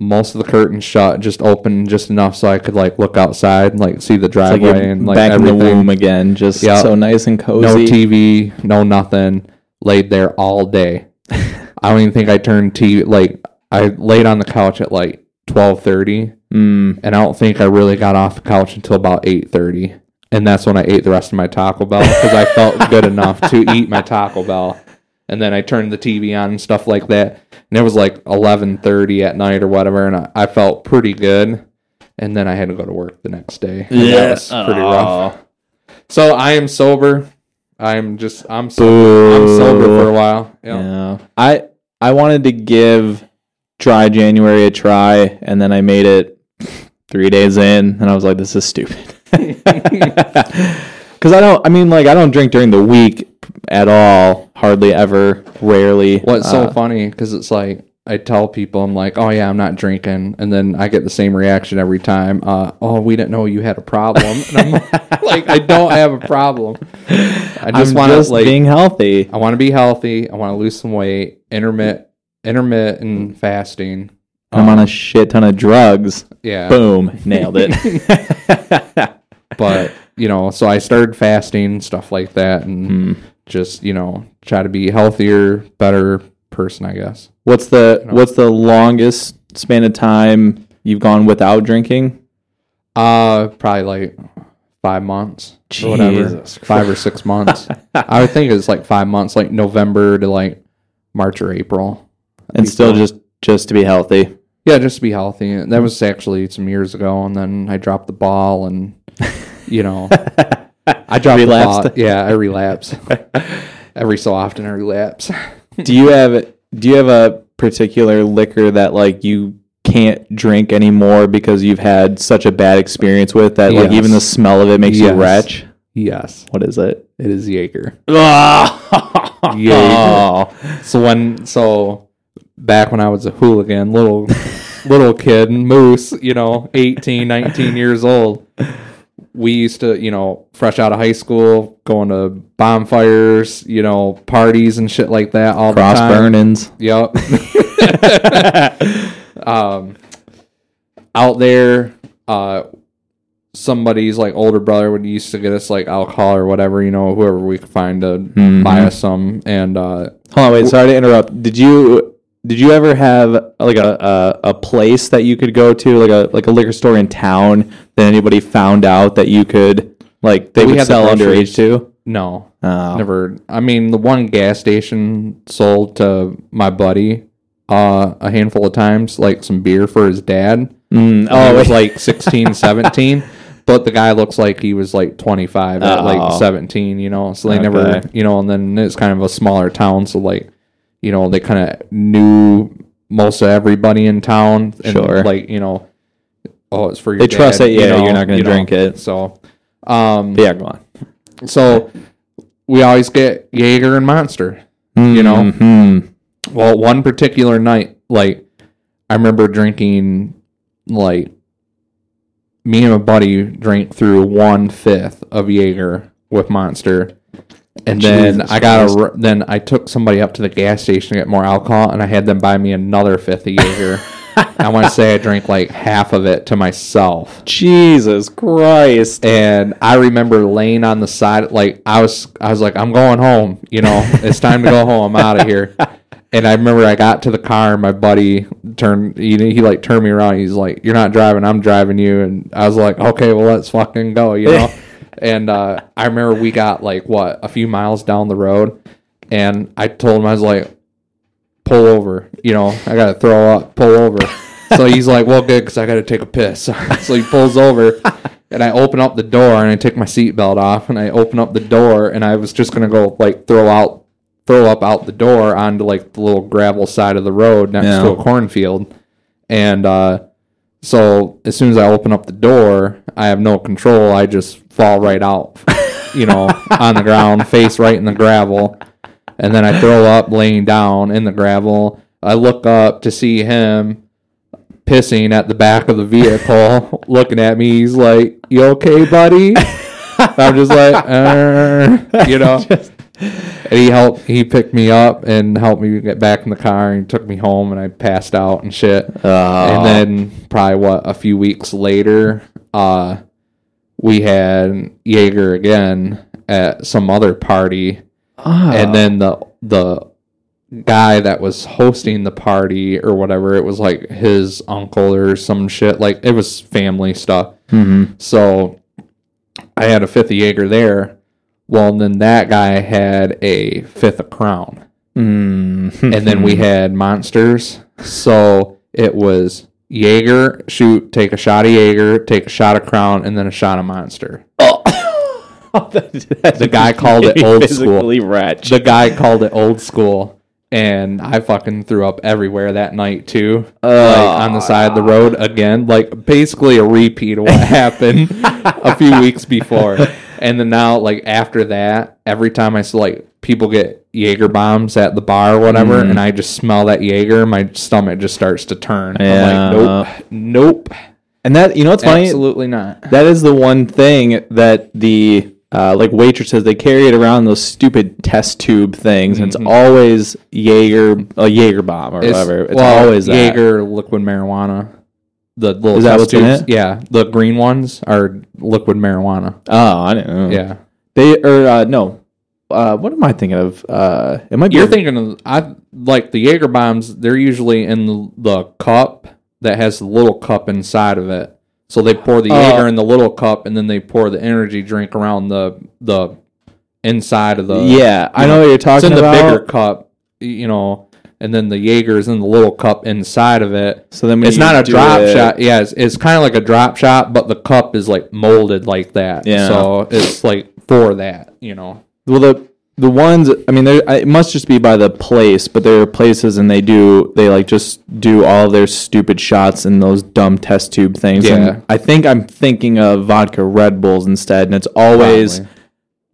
Most of the curtains shut, just open just enough so I could like look outside and like see the like driveway you're and like back in the everything. womb again, just Yeah. so nice and cozy. no. TV, no nothing. Laid there all day. I don't even think I turned TV. Like I laid on the couch at like twelve thirty, Mm. and I don't think I really got off the couch until about eight thirty. And that's when I ate the rest of my Taco Bell because I felt good enough to eat my Taco Bell. And then I turned the TV on and stuff like that. And it was like eleven thirty at night or whatever, and I, I felt pretty good. And then I had to go to work the next day. And that was pretty rough. So I am sober. I'm just I'm sober. I'm sober for a while. Yeah. Yeah. I I wanted to give dry January a try, and then I made it three days in, and I was like, "This is stupid." Because I don't. I mean, like, I don't drink during the week at all. Hardly ever. Rarely. What's so Uh, funny because it's like I tell people I'm like, oh yeah, I'm not drinking, and then I get the same reaction every time. Uh, oh, we didn't know you had a problem. And I'm like, I don't have a problem. I just want to like being healthy. I want to be healthy. I want to lose some weight. Intermit intermittent fasting. I'm on Um, a shit ton of drugs. yeah. Boom, nailed it. but you know so i started fasting stuff like that and Hmm. Just you know try to be healthier better person i guess. What's the know. what's the longest span of time you've gone without drinking? uh probably like five months or whatever. Jesus five or six months. I would think it's like five months like november to like march or april. And still just just to be healthy. yeah just to be healthy. That was actually some years ago and then i dropped the ball and you know i drop Relapsed? yeah i relapse every so often i relapse do you have do you have a particular liquor that like you can't drink anymore because you've had such a bad experience with that like Yes. even the smell of it makes you Yes. retch? yes What is it? it is jaeger Oh, Yeah. So when so back when I was a hooligan, little little kid, moose, you know, 18, 19 years old, we used to, you know, fresh out of high school, going to bonfires, you know, parties and shit like that all cross the time. burnings. Yep. um, out there, uh, somebody's like older brother would used to get us like alcohol or whatever, you know, whoever we could find to buy us some. And uh, Hold on, wait. Sorry to interrupt. Did you did you ever have like a, a, a place that you could go to, like a like a liquor store in town that anybody found out that you could like they We would had the sell groceries. underage to? no, Oh. never. I mean, the one gas station sold to my buddy uh, a handful of times, like some beer for his dad. Mm, Oh, it was like 16, 17. But the guy looks like he was like 25 at Oh. like 17, you know. So they never, Okay. you know, and then it's kind of a smaller town. So, like, you know, they kind of knew most of everybody in town. And, Sure. like, you know, oh, it's for your They trust dad, that, you yeah, know, you're not gonna you know. drink it. So, um, yeah, go on. so we always get Jaeger and Monster. You know? Mhm. Well, one particular night, like I remember drinking, like me and a buddy drank through one fifth of Jaeger with Monster, and then Jesus I got a then I took somebody up to the gas station to get more alcohol, and I had them buy me another fifth of Jaeger. I want to say I drank like half of it to myself. Jesus Christ. And I remember laying on the side, like I was, I was like, I'm going home. You know, it's time to go home. I'm out of here. And I remember I got to the car, and my buddy turned, he, he like turned me around. He's like, "You're not driving, I'm driving you." And I was like, "Okay, well, let's fucking go," you know. and uh, I remember we got like what a few miles down the road, and I told him I was like, "Pull over," you know. I gotta throw up. Pull over. so he's like, "Well, good, because I gotta take a piss." so he pulls over. And I open up the door and I take my seatbelt off and I open up the door and I was just gonna go like throw out throw up out the door onto like the little gravel side of the road next Yeah. to a cornfield. And uh so as soon as I open up the door, I have no control. I just fall right out, you know, on the ground, face right in the gravel. And then I throw up laying down in the gravel. I look up to see him pissing at the back of the vehicle, looking at me. He's like, "You okay, buddy?" I'm just like, uh, you know. And he helped. He picked me up and helped me get back in the car and took me home. And I passed out and shit. Oh. And then probably what a few weeks later, uh, we had Jaeger again at some other party, Ah. and then the the guy that was hosting the party or whatever, it was like his uncle or some shit. Like it was family stuff. Mhm. So I had a fifth of Jaeger there. Well, and then that guy had a fifth of Crown Mm. and then we had monsters. So it was Jaeger, shoot, take a shot of Jaeger, take a shot of Crown, and then a shot of Monster. the guy called it old school. Wretched. The guy called it old school, and I fucking threw up everywhere that night too. like on the side of the road again, like basically a repeat of what happened a few weeks before. And then now, like after that, every time I see like people get Jaeger bombs at the bar or whatever, Mm. and I just smell that Jaeger, my stomach just starts to turn. Yeah. I'm like, nope, nope, And that you know what's funny? absolutely not. That is the one thing that the uh, like waitresses they carry it around those stupid test tube things, and it's always Jaeger a Jaeger bomb or Mm-hmm. It's, whatever. It's well, always that. Jaeger liquid marijuana. The little Is that what's in it? Yeah, the green ones are liquid marijuana. Oh, I didn't know. Yeah. They or uh, no. Uh, what am I thinking of? Uh, it might be. You're thinking of I like the Jaeger bombs. They're usually in the, the cup that has the little cup inside of it. So they pour the Oh. Jaeger in the little cup, and then they pour the energy drink around the the inside of the. yeah, I know what you're it's talking in the about. bigger cup, you know, and then the Jaeger's in the little cup inside of it. So then when It's you not a do drop it- shot. Yeah, it's, it's kind of like a drop shot, but the cup is like molded like that. Yeah. So it's like for that, you know. Well, the the ones I mean, there it must just be by the place, but there are places and they do they like just do all their stupid shots in those dumb test tube things. Yeah. And I think I'm thinking of vodka Red Bulls instead, and it's always Probably.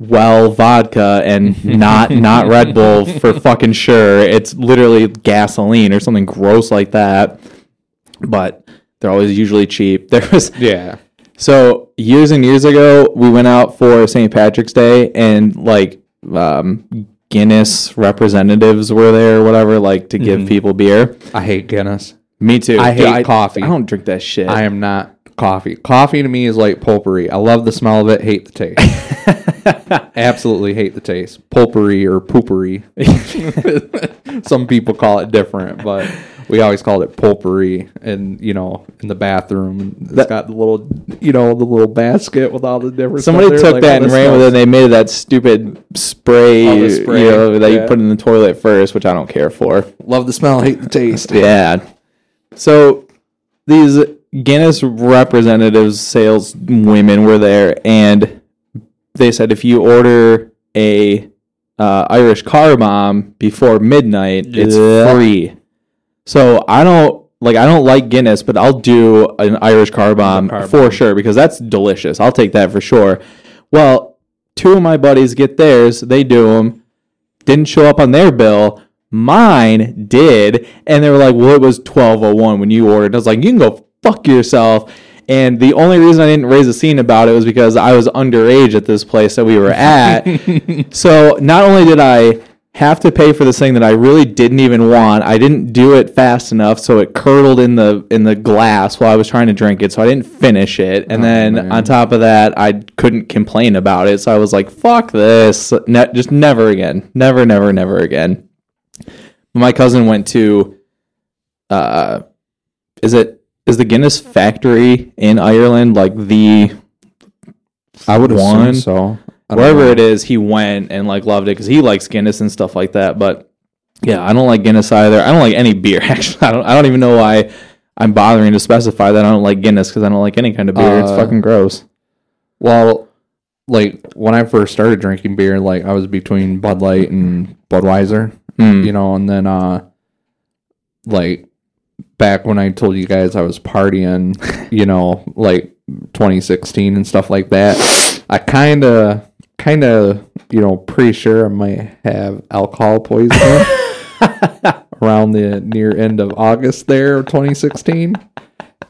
well vodka and not not Red Bull for fucking sure. It's literally gasoline or something gross like that. But they're always usually cheap. There was Yeah. So years and years ago, we went out for St. Patrick's Day, and like um, Guinness representatives were there, or whatever, like to give people beer. I hate Guinness. Me too. I Dude, hate coffee. I don't drink that shit. I am not coffee. Coffee to me is like pulpery. I love the smell of it, hate the taste. Absolutely hate the taste. Pulpery or poopery. Some people call it different, but we always called it pulpery. And you know, in the bathroom, it's That- got the little, you know, the little basket with all the different. Somebody there, took like, that and ran with it. and They made that stupid spray, spray, you know, that yeah. you put in the toilet first, which I don't care for. Love the smell, hate the taste. Yeah. So these Guinness representatives, sales women were there, and they said if you order a uh, Irish car bomb before midnight, it's free. So I don't like I don't like Guinness, but I'll do an Irish car bomb car for bomb. sure because that's delicious. I'll take that for sure. Well, two of my buddies get theirs, they do them, didn't show up on their bill. Mine did, and they were like, "Well, it was twelve oh one when you ordered." I was like, "You can go fuck yourself." And the only reason I didn't raise a scene about it was because I was underage at this place that we were at. so not only did I have to pay for this thing that I really didn't even want, I didn't do it fast enough, so it curdled in the in the glass while I was trying to drink it, so I didn't finish it. And Oh, then man. on top of that, I couldn't complain about it, so I was like, "Fuck this! Ne- just never again, never, never, never again." My cousin went to, uh, is it is the Guinness factory in Ireland like the I would assume so. Wherever know. it is, he went and like loved it because he likes Guinness and stuff like that. But yeah, I don't like Guinness either. I don't like any beer. Actually, I don't. I don't even know why I'm bothering to specify that I don't like Guinness because I don't like any kind of beer. it's Uh, fucking gross. Well, like when I first started drinking beer, like I was between Bud Light and Budweiser, Mm. you know, and then uh like back when I told you guys I was partying, you know, like 2016 and stuff like that, I kind of kind of, you know, pretty sure I might have alcohol poisoning around the near end of August there of 2016.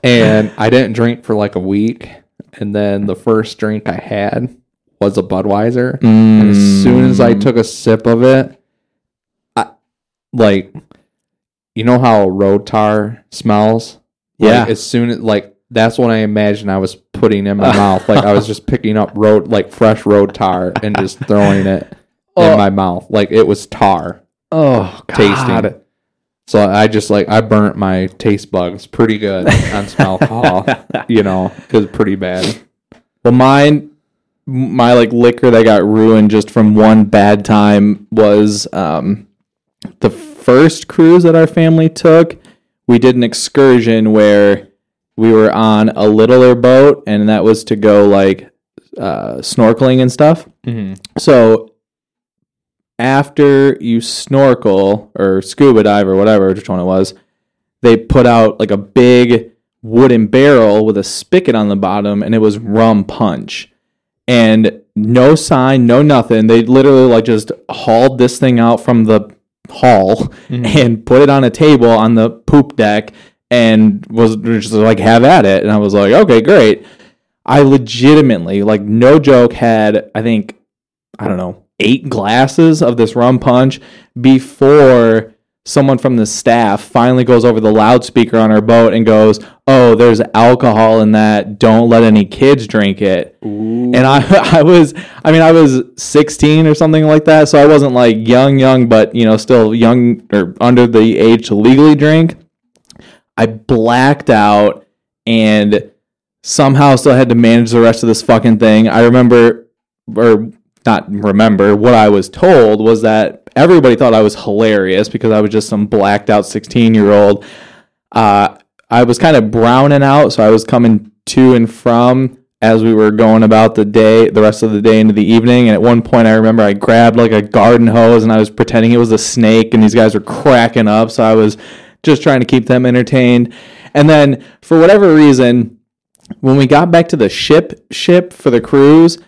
And I didn't drink for like a week. And then the first drink I had was a Budweiser. And as soon as I took a sip of it, I like you know how road tar smells? Like, Yeah. as soon as like that's what I imagined I was putting in my mouth. Like I was just picking up road like fresh road tar and just throwing it Oh. in my mouth. Like it was tar oh, God. tasting. So I just like I burnt my taste bugs pretty good on some alcohol. you know, it was pretty bad. Well, mine, my like liquor that got ruined just from one bad time was um, the first cruise that our family took. We did an excursion where we were on a littler boat, and that was to go like uh, snorkeling and stuff. Mm-hmm. So after you snorkel or scuba dive or whatever, which one it was, they put out like a big wooden barrel with a spigot on the bottom and it was rum punch. And no sign, no nothing. They literally like just hauled this thing out from the hall and put it on a table on the poop deck and was just like have at it. And I was like, okay, great. I legitimately, like no joke, had I think I don't know, eight glasses of this rum punch before someone from the staff finally goes over the loudspeaker on our boat and goes, "Oh, there's alcohol in that. Don't let any kids drink it." And I I was I mean, I was 16 or something like that, so I wasn't like young young, but you know, still young or under the age to legally drink. I blacked out and somehow still had to manage the rest of this fucking thing. I remember or not remember what I was told was that everybody thought I was hilarious because I was just some blacked out 16 year old. Uh, I was kind of browning out, so I was coming to and from as we were going about the day, the rest of the day into the evening. And at one point, I remember I grabbed like a garden hose and I was pretending it was a snake, and these guys were cracking up. So I was just trying to keep them entertained. And then, for whatever reason, when we got back to the ship ship for the cruise,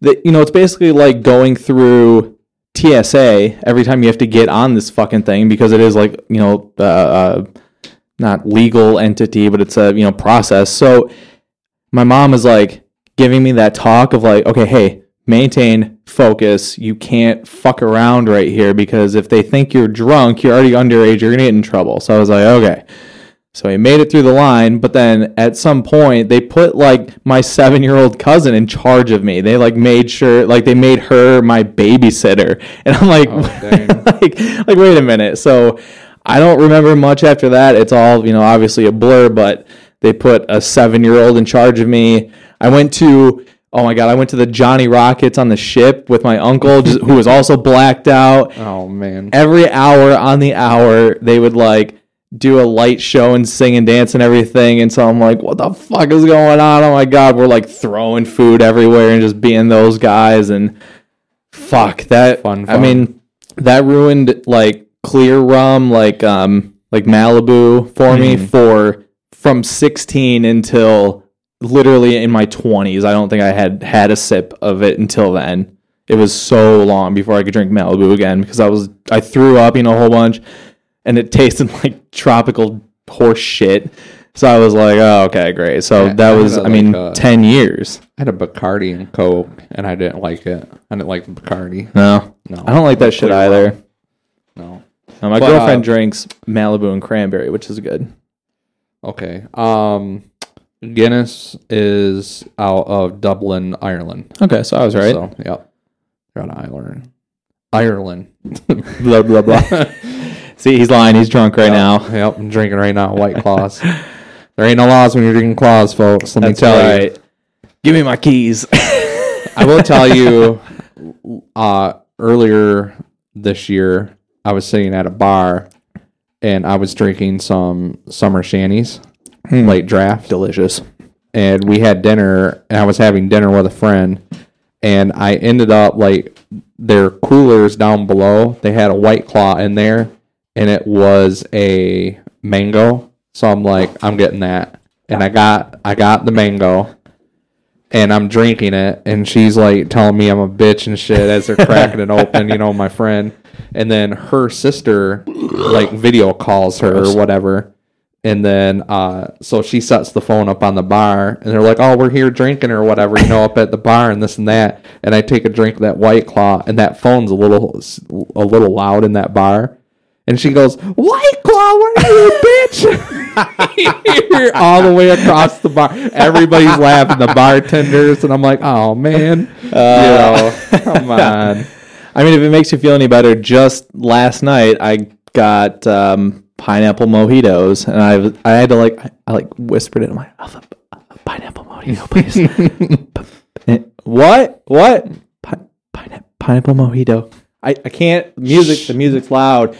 that you know it's basically like going through TSA every time you have to get on this fucking thing because it is like you know uh, uh, not legal entity but it's a you know process. So my mom is like giving me that talk of like okay hey maintain focus you can't fuck around right here because if they think you're drunk you're already underage you're gonna get in trouble. So I was like okay. So he made it through the line, but then at some point they put like my seven year old cousin in charge of me. They like made sure like they made her my babysitter. And I'm like Oh, like like wait a minute. So I don't remember much after that. It's all, you know, obviously a blur, but they put a seven year old in charge of me. I went to oh my god, I went to the Johnny Rockets on the ship with my uncle just, who was also blacked out Oh man. every hour on the hour they would like do a light show and sing and dance and everything. And so I'm like, what the fuck is going on? Oh my god, we're like throwing food everywhere and just being those guys and fuck that. Fun, I mean, that ruined like clear rum, like um, like Malibu for me Mhm. for from 16 until literally in my 20s. I don't think I had had a sip of it until then. It was so long before I could drink Malibu again because I was I threw up, you know, a whole bunch, and it tasted like tropical horse shit. So I was like, oh, okay, great. So Yeah, that I was, had I mean, like a- 10 years. I had a Bacardi and Coke, and I didn't like it. I didn't like the Bacardi. No, No, I don't like that shit either. No, my But, girlfriend uh, drinks Malibu and cranberry, which is good. Okay. Um, Guinness is out of Dublin, Ireland. Okay, so I was right. So, yep. They're out of Ireland. Ireland. blah blah blah. See, he's lying. He's drunk right now. Yep, I'm drinking right now. White claws. there ain't no laws when you're drinking claws, folks. Let That's me tell you. right. Give me my keys. I will tell you. Uh, earlier this year, I was sitting at a bar, and I was drinking some Summer Shandies, Hmm. late draft. Delicious. and we had dinner and I was having dinner with a friend and I ended up like their coolers down below they had a white claw in there and it was a mango so I'm like I'm getting that and I got I got the mango and I'm drinking it and she's like telling me I'm a bitch and shit as they're cracking it open you know my friend and then her sister like video calls her or whatever and then, uh, so she sets the phone up on the bar, and they're like, "Oh, we're here drinking or whatever, you know, up at the bar and this and that." And I take a drink of that White Claw, and that phone's a little, a little loud in that bar. And she goes, "White Claw, where are you, bitch?" All the way across the bar. Everybody's laughing, the bartenders, and I'm like, "Oh man, you know, come on." I mean, if it makes you feel any better, just last night I got um, pineapple mojitos, and I I had to like I, like whispered it. I'm like, "I'll a, pineapple mojito, please. What? What? Pi- pine- pineapple mojito. I, I can't. Music. The music's loud.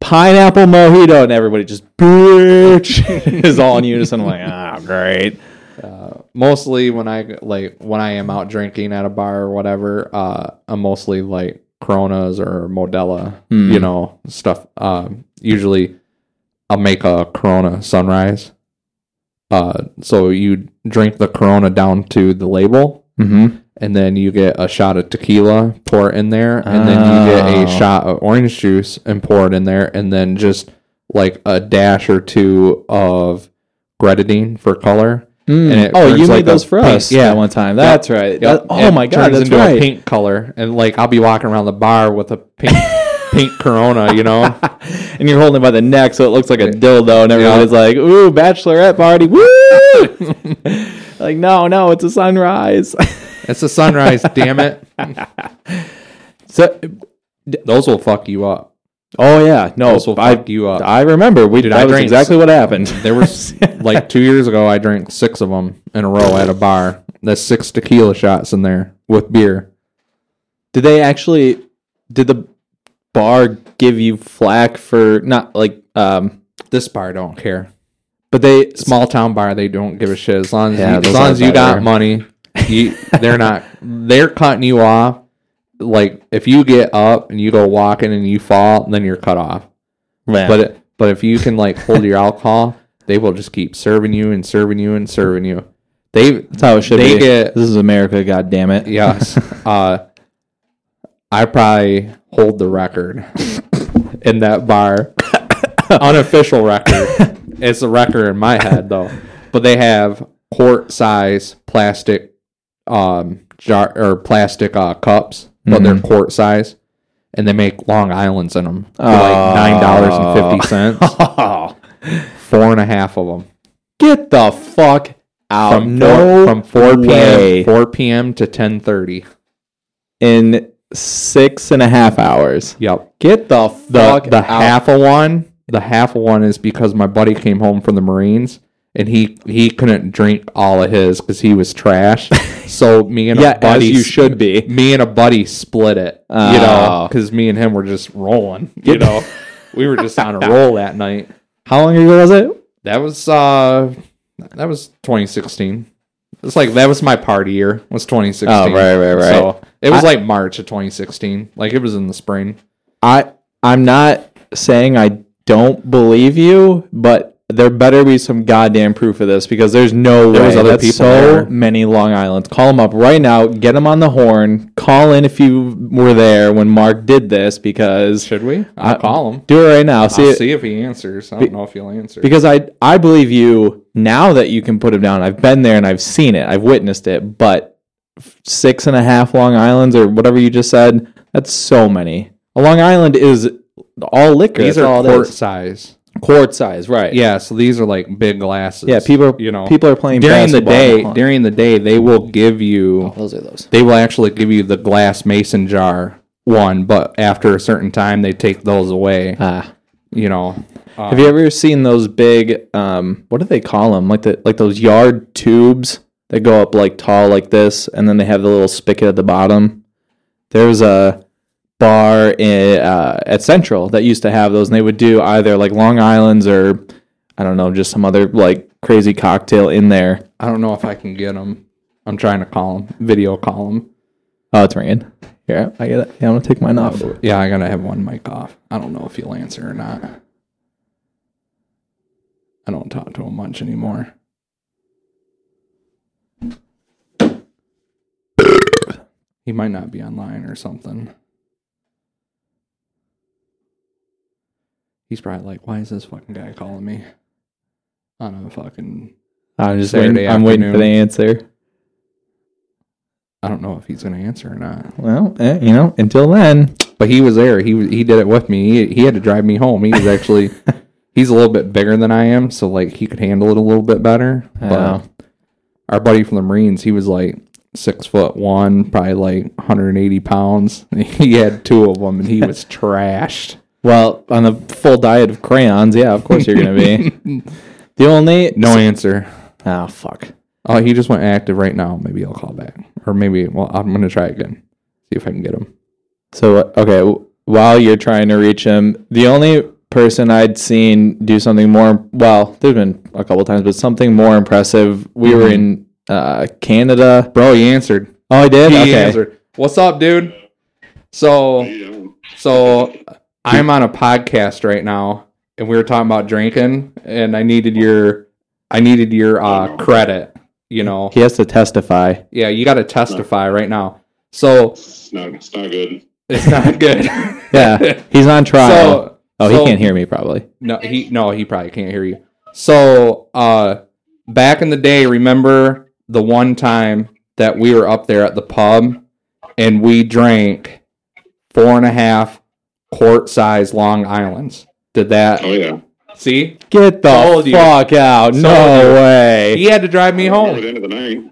Pineapple mojito, and everybody just bitch is all in unison. I'm like, ah, great. mostly when I like when I am out drinking at a bar or whatever, uh, I'm mostly like Coronas or Modelo, Hmm. you know, stuff. Um, usually, I'll make a Corona Sunrise. Uh, so you drink the Corona down to the label, Mm-hmm. and then you get a shot of tequila, pour it in there, and then you get Oh. a shot of orange juice and pour it in there, and then just like a dash or two of grenadine for color. Mm. It oh, you made like those for us. yeah. one time. That's right. Yep. That- oh It my god, turns that's into right. a pink color, and like I'll be walking around the bar with a pink pink Corona, you know. and you're holding it by the neck, so it looks like a dildo, and everybody's like, "Ooh, bachelorette party, woo!" like, no, no, it's a sunrise. It's a sunrise, damn it. so, Those will fuck you up. Oh yeah, no, Those will I, fuck you up. I remember. We Dude, that I was drank exactly what happened. There was like two years ago, I drank six of them in a row at a bar. That's six tequila shots in there with beer. Did they actually? Did the bar give you flack for not like? um This bar don't care. But they Small town bar, they don't give a shit as long as Yeah, you, as long as you got money. You, they're not. They're cutting you off. Like if you get up and you go walking and you fall, then you're cut off. Man. But it, but if you can like hold your alcohol, they will just keep serving you and serving you and serving you. They that's how it should they be. get this is America. God damn it. yes. uh, I probably hold the record in that bar, unofficial record. It's a record in my head though. But they have quart size plastic um jar or plastic uh, cups, but they're Mm-hmm. quart size. And they make Long Islands in them for Oh. like nine dollars and fifty cents. Oh, Four and a half of them get the fuck out! from no, four, from four way. p.m. four p.m. to ten thirty. in six and a half hours. Yep. Get the The fuck the out. half of one, the half of one is because my buddy came home from the Marines and he he couldn't drink all of his because he was trash. so me and Yeah, a buddy, as you should be. Me and a buddy split it. You know, Oh. because me and him were just rolling. You know, we were just on a roll that night. How long ago was it? That was uh that was 2016. It's like that was my party year. Was 2016. Oh, right, right, right. So it was I- like March of 2016. Like it was in the spring. I I'm not saying I don't believe you, but there better be some goddamn proof of this because there's no There way. was other That's people so there. many Long Islands. Call them up right now. Get them on the horn. Call in if you were there when Mark did this because Should we? I'll I- call him. do it right now. See, it- see if he answers. I don't know if he'll answer. because I I believe you now that you can put him down. I've been there and I've seen it. I've witnessed it. But six and a half Long Islands or whatever you just said. That's so many. A Long Island is all liquor. These are all quart size. Quart size, right? Yeah, so these are like big glasses. Yeah, people you know, people are playing during the day. on- During the day, they will give you. those are those. They will actually give you the glass mason jar one, but after a certain time, they take those away. Ah, You know, uh, have you ever seen those big? Um, what do they call them? Like the like those yard tubes that go up like tall like this, and then they have the little spigot at the bottom. There's a bar in, uh, at Central that used to have those, and they would do either like Long Island's or I don't know, just some other like crazy cocktail in there. I don't know if I can get them. I'm trying to call them, video call them. Oh, it's ringing. Yeah, I get it. Yeah, I'm gonna take mine off. Yeah, I gotta have one mic off. I don't know if he'll answer or not. I don't talk to him much anymore. He might not be online or something. He's probably like, "Why is this fucking guy calling me?" On a fucking, I'm just Saturday waiting. I'm waiting for the answer. I don't know if he's gonna answer or not. Well, eh, you know, until then, But he was there. He was, he did it with me. He, he had to drive me home. He was actually he's a little bit bigger than I am, so like he could handle it a little bit better. Oh. But our buddy from the Marines, he was like six foot one, probably like 180 pounds. He had two of them, and he was trashed. Well, on a full diet of crayons, yeah, of course you're gonna be. the only No answer. Oh fuck. Oh, he just went active right now. Maybe I'll call back, or maybe well, I'm gonna try again. See if I can get him. So okay, while you're trying to reach him, the only person I'd seen do something more well, there's been a couple times, but something more impressive. We were in uh, Canada. Bro, he answered. Oh, I did. He okay. answered. What's up, dude? So. So I'm on a podcast right now, and we were talking about drinking, and I needed your, I needed your uh, credit. You know, He has to testify. yeah, you got to testify right now. So It's not. It's not good. it's not good. Yeah, he's on trial. So, oh, so- he can't hear me probably. No, he no, he probably can't hear you. So, uh, back in the day, remember the one time that we were up there at the pub, and we drank four and a half quart size Long Islands. Did that? Oh yeah. See, Get the Told you. fuck out! Told no you. way. he had to drive me Over home. the end of the night.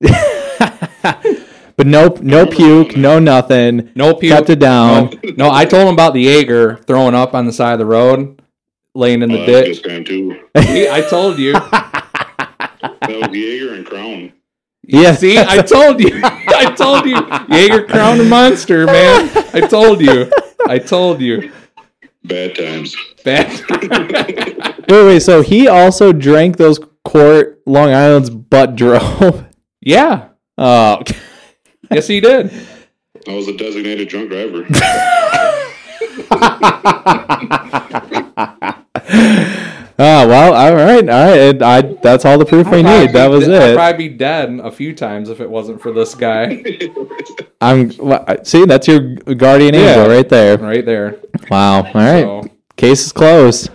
but no, no puke, no nothing. No puke. Kept it down. No, no, I told him about the Jaeger throwing up on the side of the road, laying in Oh, the that ditch. was time too. See, I told you. That was Jaeger and Crown. Yeah, See, I told you. I told you. Jaeger Crown and Monster, man. I told you. I told you. Bad times. Bad. Wait, wait. So he also drank those quart Long Island's, but drove. yeah. Oh, Yes, he did. I was a designated drunk driver. Oh well. All right, all right. I that's all the proof we need. That was be- I'd it. probably be dead a few times if it wasn't for this guy I'm see. That's your guardian Yeah. angel right there. right there. Wow. All right. So, Case is closed.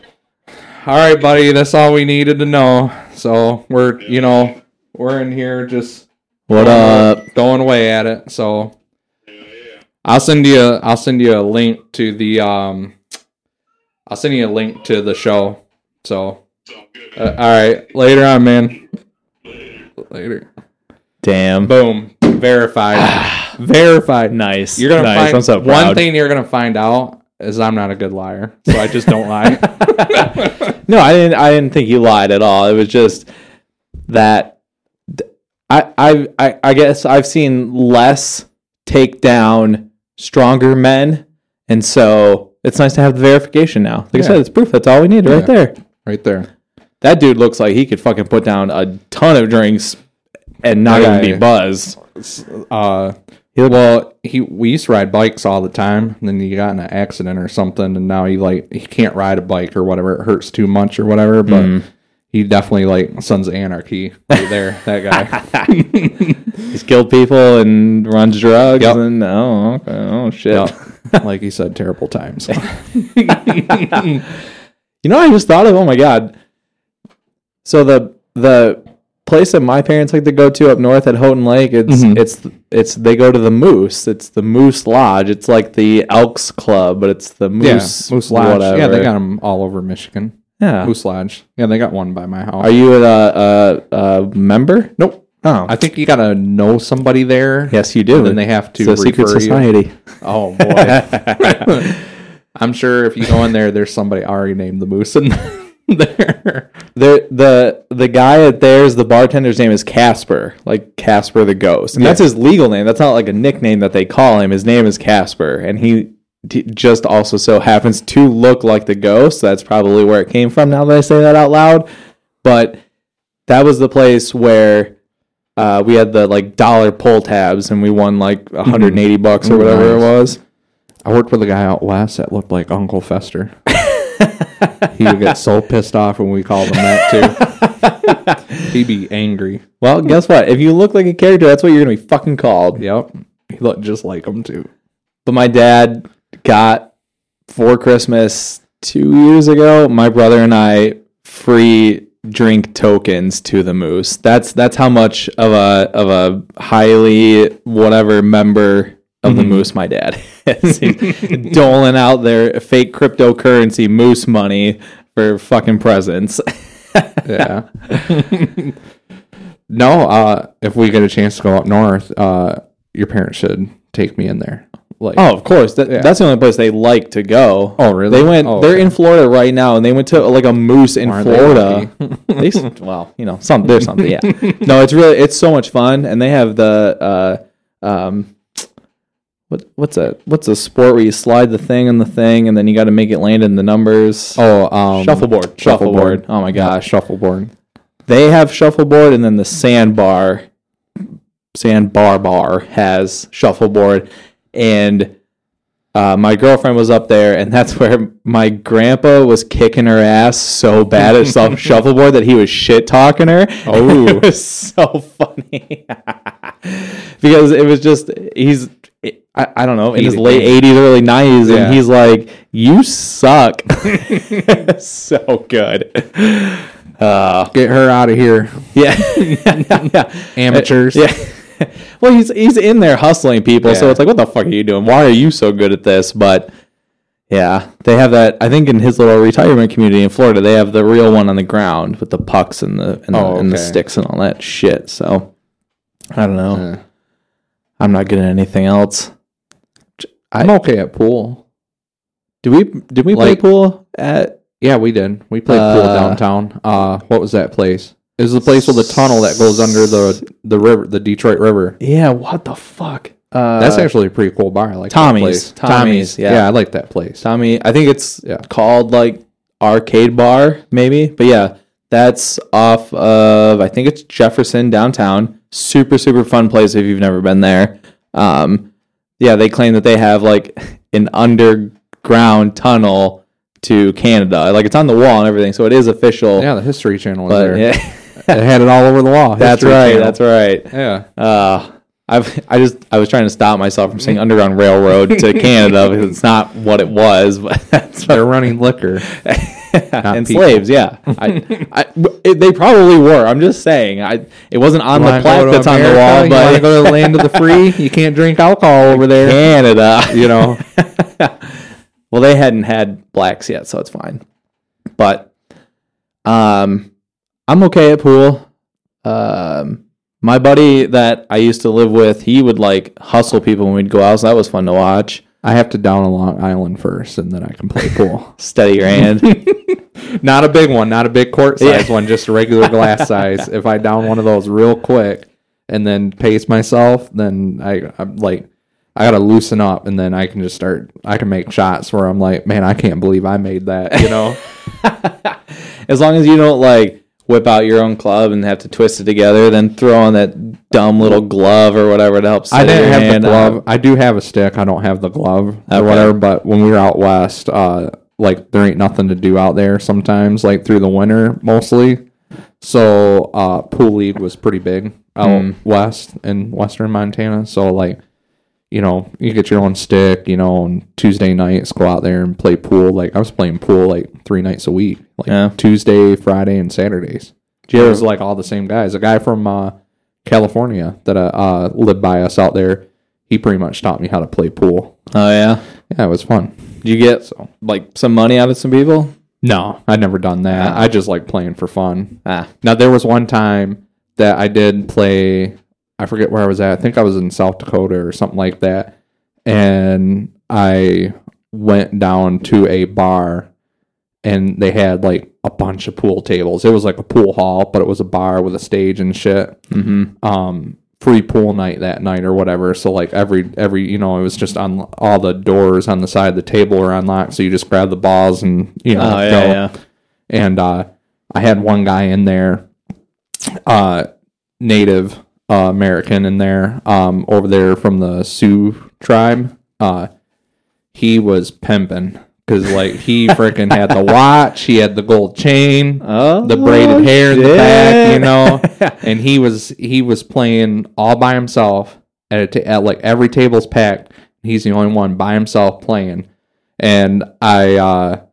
all right, buddy. That's all we needed to know. So we're, you know, we're in here just What up? going away at it. So I'll send you a, I'll send you a link to the um I'll send you a link to the show. So uh, all right, later on, man. Later. Damn. Boom. Verified. Verified. Nice. You're gonna nice. find I'm so one thing you're gonna find out is I'm not a good liar, so I just don't lie. no, I didn't. I didn't think you lied at all. It was just that I, I, I, I guess I've seen less take down stronger men, and so it's nice to have the verification now. Like I said, it's proof. That's all we need right there. Right there. That dude looks like he could fucking put down a ton of drinks and not even be buzzed. Uh, he well, he we used to ride bikes all the time. And then he got in an accident or something, and now he like he can't ride a bike or whatever. It hurts too much or whatever. But Mm. he definitely like Sons of Anarchy right there. That guy. He's killed people and runs drugs Yep. and oh, okay. oh shit. Yep. like he said, terrible times. You know, what I just thought of. Oh my god. So the the place that my parents like to go to up north at Houghton Lake, it's Mhm. it's it's they go to the Moose. It's the Moose Lodge. It's like the Elks Club, but it's the yeah, Moose Moose Lodge. Whatever. Yeah, they got them all over Michigan. Yeah. Moose Lodge. Yeah, they got one by my house. Are you a, a, a member? Nope. Oh, I think you gotta know somebody there. yes, you do. And then they have to it's a secret refer you. society. Oh boy. I'm sure if you go in there, there's somebody already named the Moose in there. the the the guy at there's the bartender's name is Casper, like Casper the Ghost, and that's his legal name. That's not like a nickname that they call him. His name is Casper, and he d- just also so happens to look like the ghost. That's probably where it came from. Now that I say that out loud, but that was the place where. Uh, we had the like dollar pull tabs and we won like 180 bucks or whatever it was. I worked with a guy out west that looked like Uncle Fester. he would get so pissed off when we called him that too. He'd be angry. Well, guess what? If you look like a character, that's what you're gonna be fucking called. Yep. He looked just like him too. But my dad got for Christmas two years ago, my brother and I free drink tokens to the moose. That's that's how much of a of a highly whatever member of the moose my dad is. Doling out their fake cryptocurrency moose money for fucking presents. Yeah. no, uh, if we get a chance to go up north, uh, your parents should take me in there. Like, Oh, of course. That, Yeah. That's the only place they like to go. Oh, really? They went. Oh, they're okay. in Florida right now, and they went to like a moose in Aren't Florida. They, s- well, you know, some there's something. Yeah. no, it's really it's so much fun, and they have the uh, um, what what's a what's a sport where you slide the thing and the thing, and then you got to make it land in the numbers. oh, um, shuffleboard, shuffleboard. Oh my gosh, shuffleboard. they have shuffleboard, and then the sandbar, sandbar bar has shuffleboard, and uh, my girlfriend was up there, and that's where my grandpa was kicking her ass so bad at self shuffleboard that he was shit talking her. Oh. it was so funny because it was just he's. I, I don't know in his late eighties, early nineties, Yeah. and he's like, "You suck." so good. Uh, Get her out of here, yeah, yeah, yeah. amateurs. Yeah. well, he's he's in there hustling people, so it's like, what the fuck are you doing? Why are you so good at this? But yeah, they have that. I think in his little retirement community in Florida, they have the real one on the ground with the pucks and the and, Oh, the, and the sticks and all that shit. So I don't know. Uh, I'm not good at anything else. I'm okay at pool. Did we did we play pool at? Yeah, we did. We played pool Uh, downtown. Uh, what was that place? It was the place with the tunnel that goes under the the river, the Detroit River. Yeah, what the fuck? Uh, That's actually a pretty cool bar. I like Tommy's. That place. Tommy's, yeah. yeah, I like that place. Tommy. I think it's Yeah. called like Arcade Bar, maybe. But yeah, that's off of I think it's Jefferson downtown. Super super fun place if you've never been there. Um, yeah, they claim that they have like an underground tunnel to Canada. Like it's on the wall and everything, so it is official. Yeah, the History Channel was there. yeah, It had it all over the wall. that's History right. Channel. That's right. Yeah. Uh, I've I just I was trying to stop myself from saying Underground Railroad to Canada because it's not what it was, but that's They're running liquor. and people. slaves. Yeah, I, I, it- they probably were. I'm just saying. I it wasn't on the plaque that's on the America? wall, You but go to the land of the free? You can't drink alcohol over there. Canada. You know. well, they hadn't had blacks yet, so it's fine. But um, I'm okay at pool. Um, my buddy that I used to live with, he would like hustle people when we'd go out, so that was fun to watch. I have to down a Long Island first, and then I can play pool. Steady your hand. not a big one, not a big court size Yeah. one, just a regular glass size. If I down one of those real quick and then pace myself, then I, I'm like I gotta loosen up, and then I can just start. I can make shots where I'm like, man, I can't believe I made that. You know? As long as you don't like whip out your own club and have to twist it together, then throw on that dumb little glove or whatever to help. I didn't have the glove. up. I do have a stick. I don't have the glove Okay. or whatever. But when we were out west, uh, like there ain't nothing to do out there sometimes, like through the winter mostly. So uh, pool league was pretty big out Hmm. west in western Montana. So like, you know, you get your own stick, you know, and Tuesday nights go out there and play pool. Like I was playing pool like three nights a week, like Yeah. Tuesday, Friday, and Saturdays. Was like all the same guys. A guy from uh, California that uh, uh, lived by us out there. He pretty much taught me how to play pool. oh yeah. Yeah, it was fun. Did you get like some money out of some people? No, I'd never done that. I just like playing for fun. Ah, Now there was one time that I did play. I forget where I was at. I think I was in South Dakota or something like that, and I went down to a bar, and they had like a bunch of pool tables. It was like a pool hall, but it was a bar with a stage and shit. mm-hmm. um free pool night that night or whatever so like every every you know it was just on all the doors on the side of the table were unlocked so you just grab the balls and you know Oh yeah, go. yeah. and uh i had one guy in there uh native uh, american in there um over there from the sioux tribe uh he was pimping because like he freaking had the watch he had the gold chain Oh, the braided hair in the back, you know. and he was he was playing all by himself at, a ta- at like every table's packed. He's the only one by himself playing. And I uh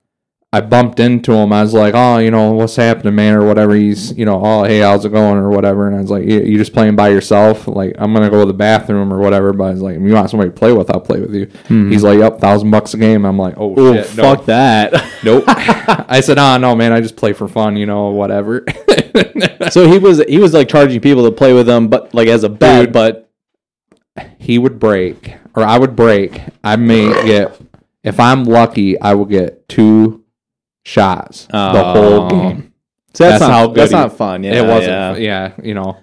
I bumped into him. I was like, "Oh, you know, what's happening, man?" or whatever. He's, you know, "Oh, hey, how's it going?" or whatever. And I was like, "You, you just playing by yourself?" Like, I'm gonna go to the bathroom or whatever. But I was like, "If you want somebody to play with, I'll play with you." Hmm. He's like, "Yep, thousand bucks a game." I'm like, "Oh, Oh, shit, no." fuck that. Nope. I said, "Oh no, man, I just play for fun, you know, whatever." so he was he was like charging people to play with him, but like as a bet. Dude. But he would break, or I would break. I may get, if I'm lucky, I will get two shots the Oh. whole game. so that's, That's not how good that's he- not fun. Yeah, it wasn't, yeah. yeah. you know.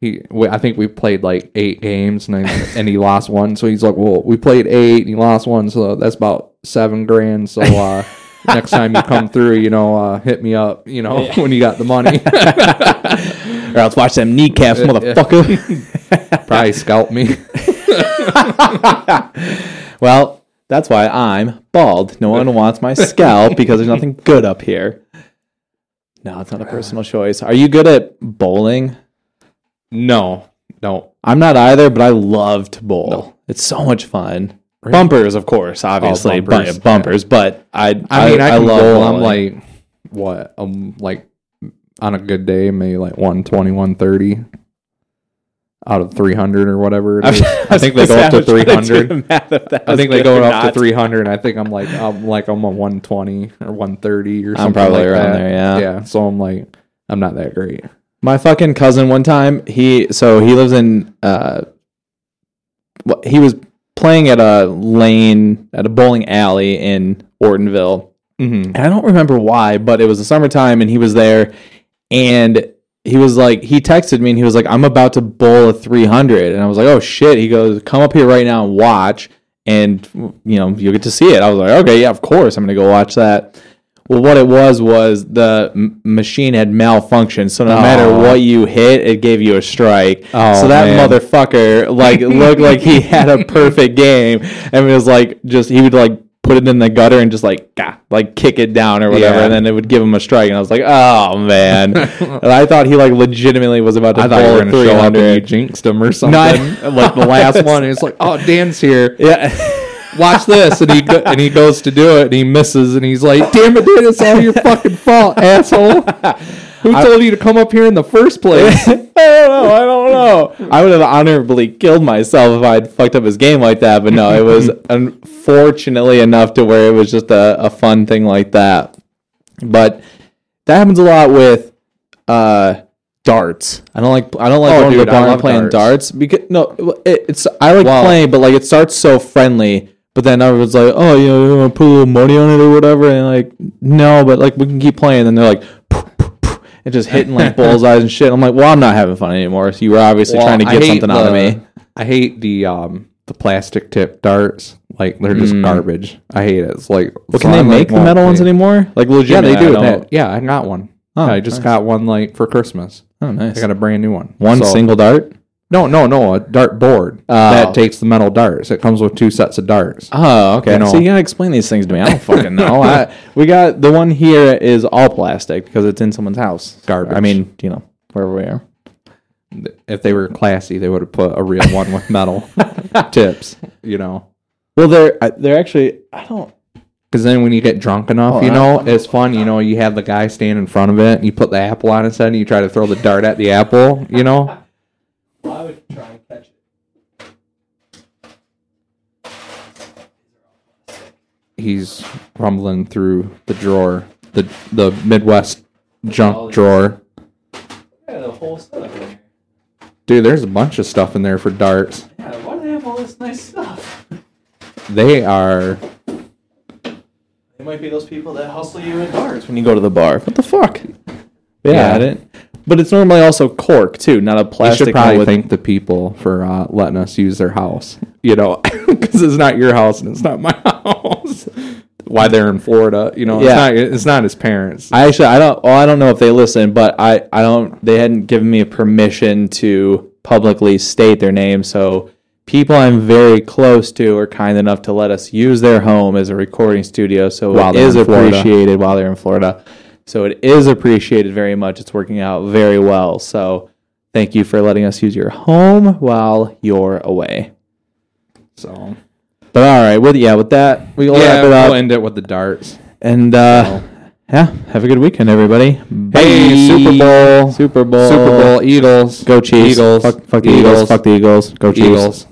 He, we, I think we played like eight games, and I, and he lost one. So he's like, "Well, we played eight, and he lost one, so that's about seven grand." So uh, next time you come through, you know, uh, hit me up, you know, when you got the money. or else watch them kneecaps, motherfucker. Probably scalp me. well, that's why I'm bald. No one wants my scalp because there's nothing good up here. No, it's not a personal choice. Are you good at bowling? No, no. I'm not either, but I love to bowl. No. It's so much fun. Really? Bumpers, of course, obviously, bumpers, bumpers, bumpers but I, I mean, I, can bowl. I'm like, what? Um, like on a good day, maybe like 120, 130 out of 300 or whatever. Is. I think they go up to 300. I think they go up to 300. I think I'm like, I'm like, I'm a 120 or 130 or something. probably like around that. there, yeah. Yeah. So I'm like, I'm not that great. My fucking cousin one time, he so he lives in uh what he was playing at a lane at a bowling alley in Ortonville. Mm-hmm. And I don't remember why, but it was the summertime and he was there and he was like he texted me and he was like I'm about to bowl a 300 and I was like oh shit. He goes come up here right now and watch and you know you'll get to see it. I was like okay yeah of course I'm going to go watch that. Well what it was was the m- machine had malfunctioned so no matter what you hit it gave you a strike. Oh, so that oh, man. motherfucker like looked like he had a perfect game and it was like just he would like put it in the gutter and just like gah, like kick it down or whatever Yeah. and then it would give him a strike and I was like oh man and I thought he like legitimately was about to I thought you bowl were a going to show up and you jinxed him or something. No, I- like the last one. It's like, oh, Dan's here. yeah watch this and he go, and he goes to do it and he misses and he's like damn it Dan! it's all your fucking fault asshole who told you to come up here in the first place I don't know. I don't know. I would have honorably killed myself if I'd fucked up his game like that, but no, it was unfortunately enough to where it was just a, a fun thing like that. But that happens a lot with uh, darts. I don't like. I don't like Oh, going to dude, the I and playing darts. darts. because no, it, it's I like playing, but like it starts so friendly. But then everyone's like, "Oh, you know, you want to put a little money on it or whatever," and like, no, but like we can keep playing. And they're like, and just hitting like bullseyes and shit. I'm like, well, I'm not having fun anymore. So you were obviously Well, trying to get something out of me. I hate the um the plastic tip darts. Like they're just Mm. garbage. I hate it. It's like Well, can they make the metal ones anymore? Like legit? Yeah, they do. I That, yeah, I got one. Oh, I just nice. got one like for Christmas. Oh, nice. I got a brand new one. One So- single dart. No, no, no. A dart board Oh. that takes the metal darts. It comes with two sets of darts. Oh, okay. You know. so you gotta explain these things to me. I don't fucking know. I, we got the one here is all plastic because it's in someone's house. Garbage. I mean, you know, wherever we are. If they were classy, they would have put a real one with metal tips. You know, Well, they're they're actually I don't. because then when you get drunk enough, Oh, you know, it's fun. You know, you have the guy stand in front of it, and you put the apple on his head, and you try to throw the dart at the apple. You know, I would try and catch it. He's rumbling through the drawer, the the Midwest junk drawer. Yeah, the whole stuff in here. Dude, there's a bunch of stuff in there for darts. Yeah, why do they have all this nice stuff? They are They might be those people that hustle you in bars when you go to the bar. What the fuck? Yeah, Yeah. I didn't. But it's normally also cork too, not a plastic. We plastic. should probably one with- thank the people for uh, letting us use their house. You know, because it's not your house and it's not my house. Why they're in Florida? You know, Yeah. it's not. It's not his parents. I actually I don't well, I don't know if they listen, but I I don't they hadn't given me permission to publicly state their name, so people I'm very close to are kind enough to let us use their home as a recording studio, so While it is appreciated while they're in Florida. So it is appreciated very much. It's working out very well. So thank you for letting us use your home while you're away. so But all right, with yeah, with that we'll yeah, wrap it up. we'll end it with the darts. And uh, yeah, have a good weekend, everybody. Bye. Hey, Super Bowl. Super Bowl, Super Bowl, Eagles, Go Chiefs. Eagles, Fuck, fuck the Eagles. Fuck the Eagles. Go Chiefs. Eagles.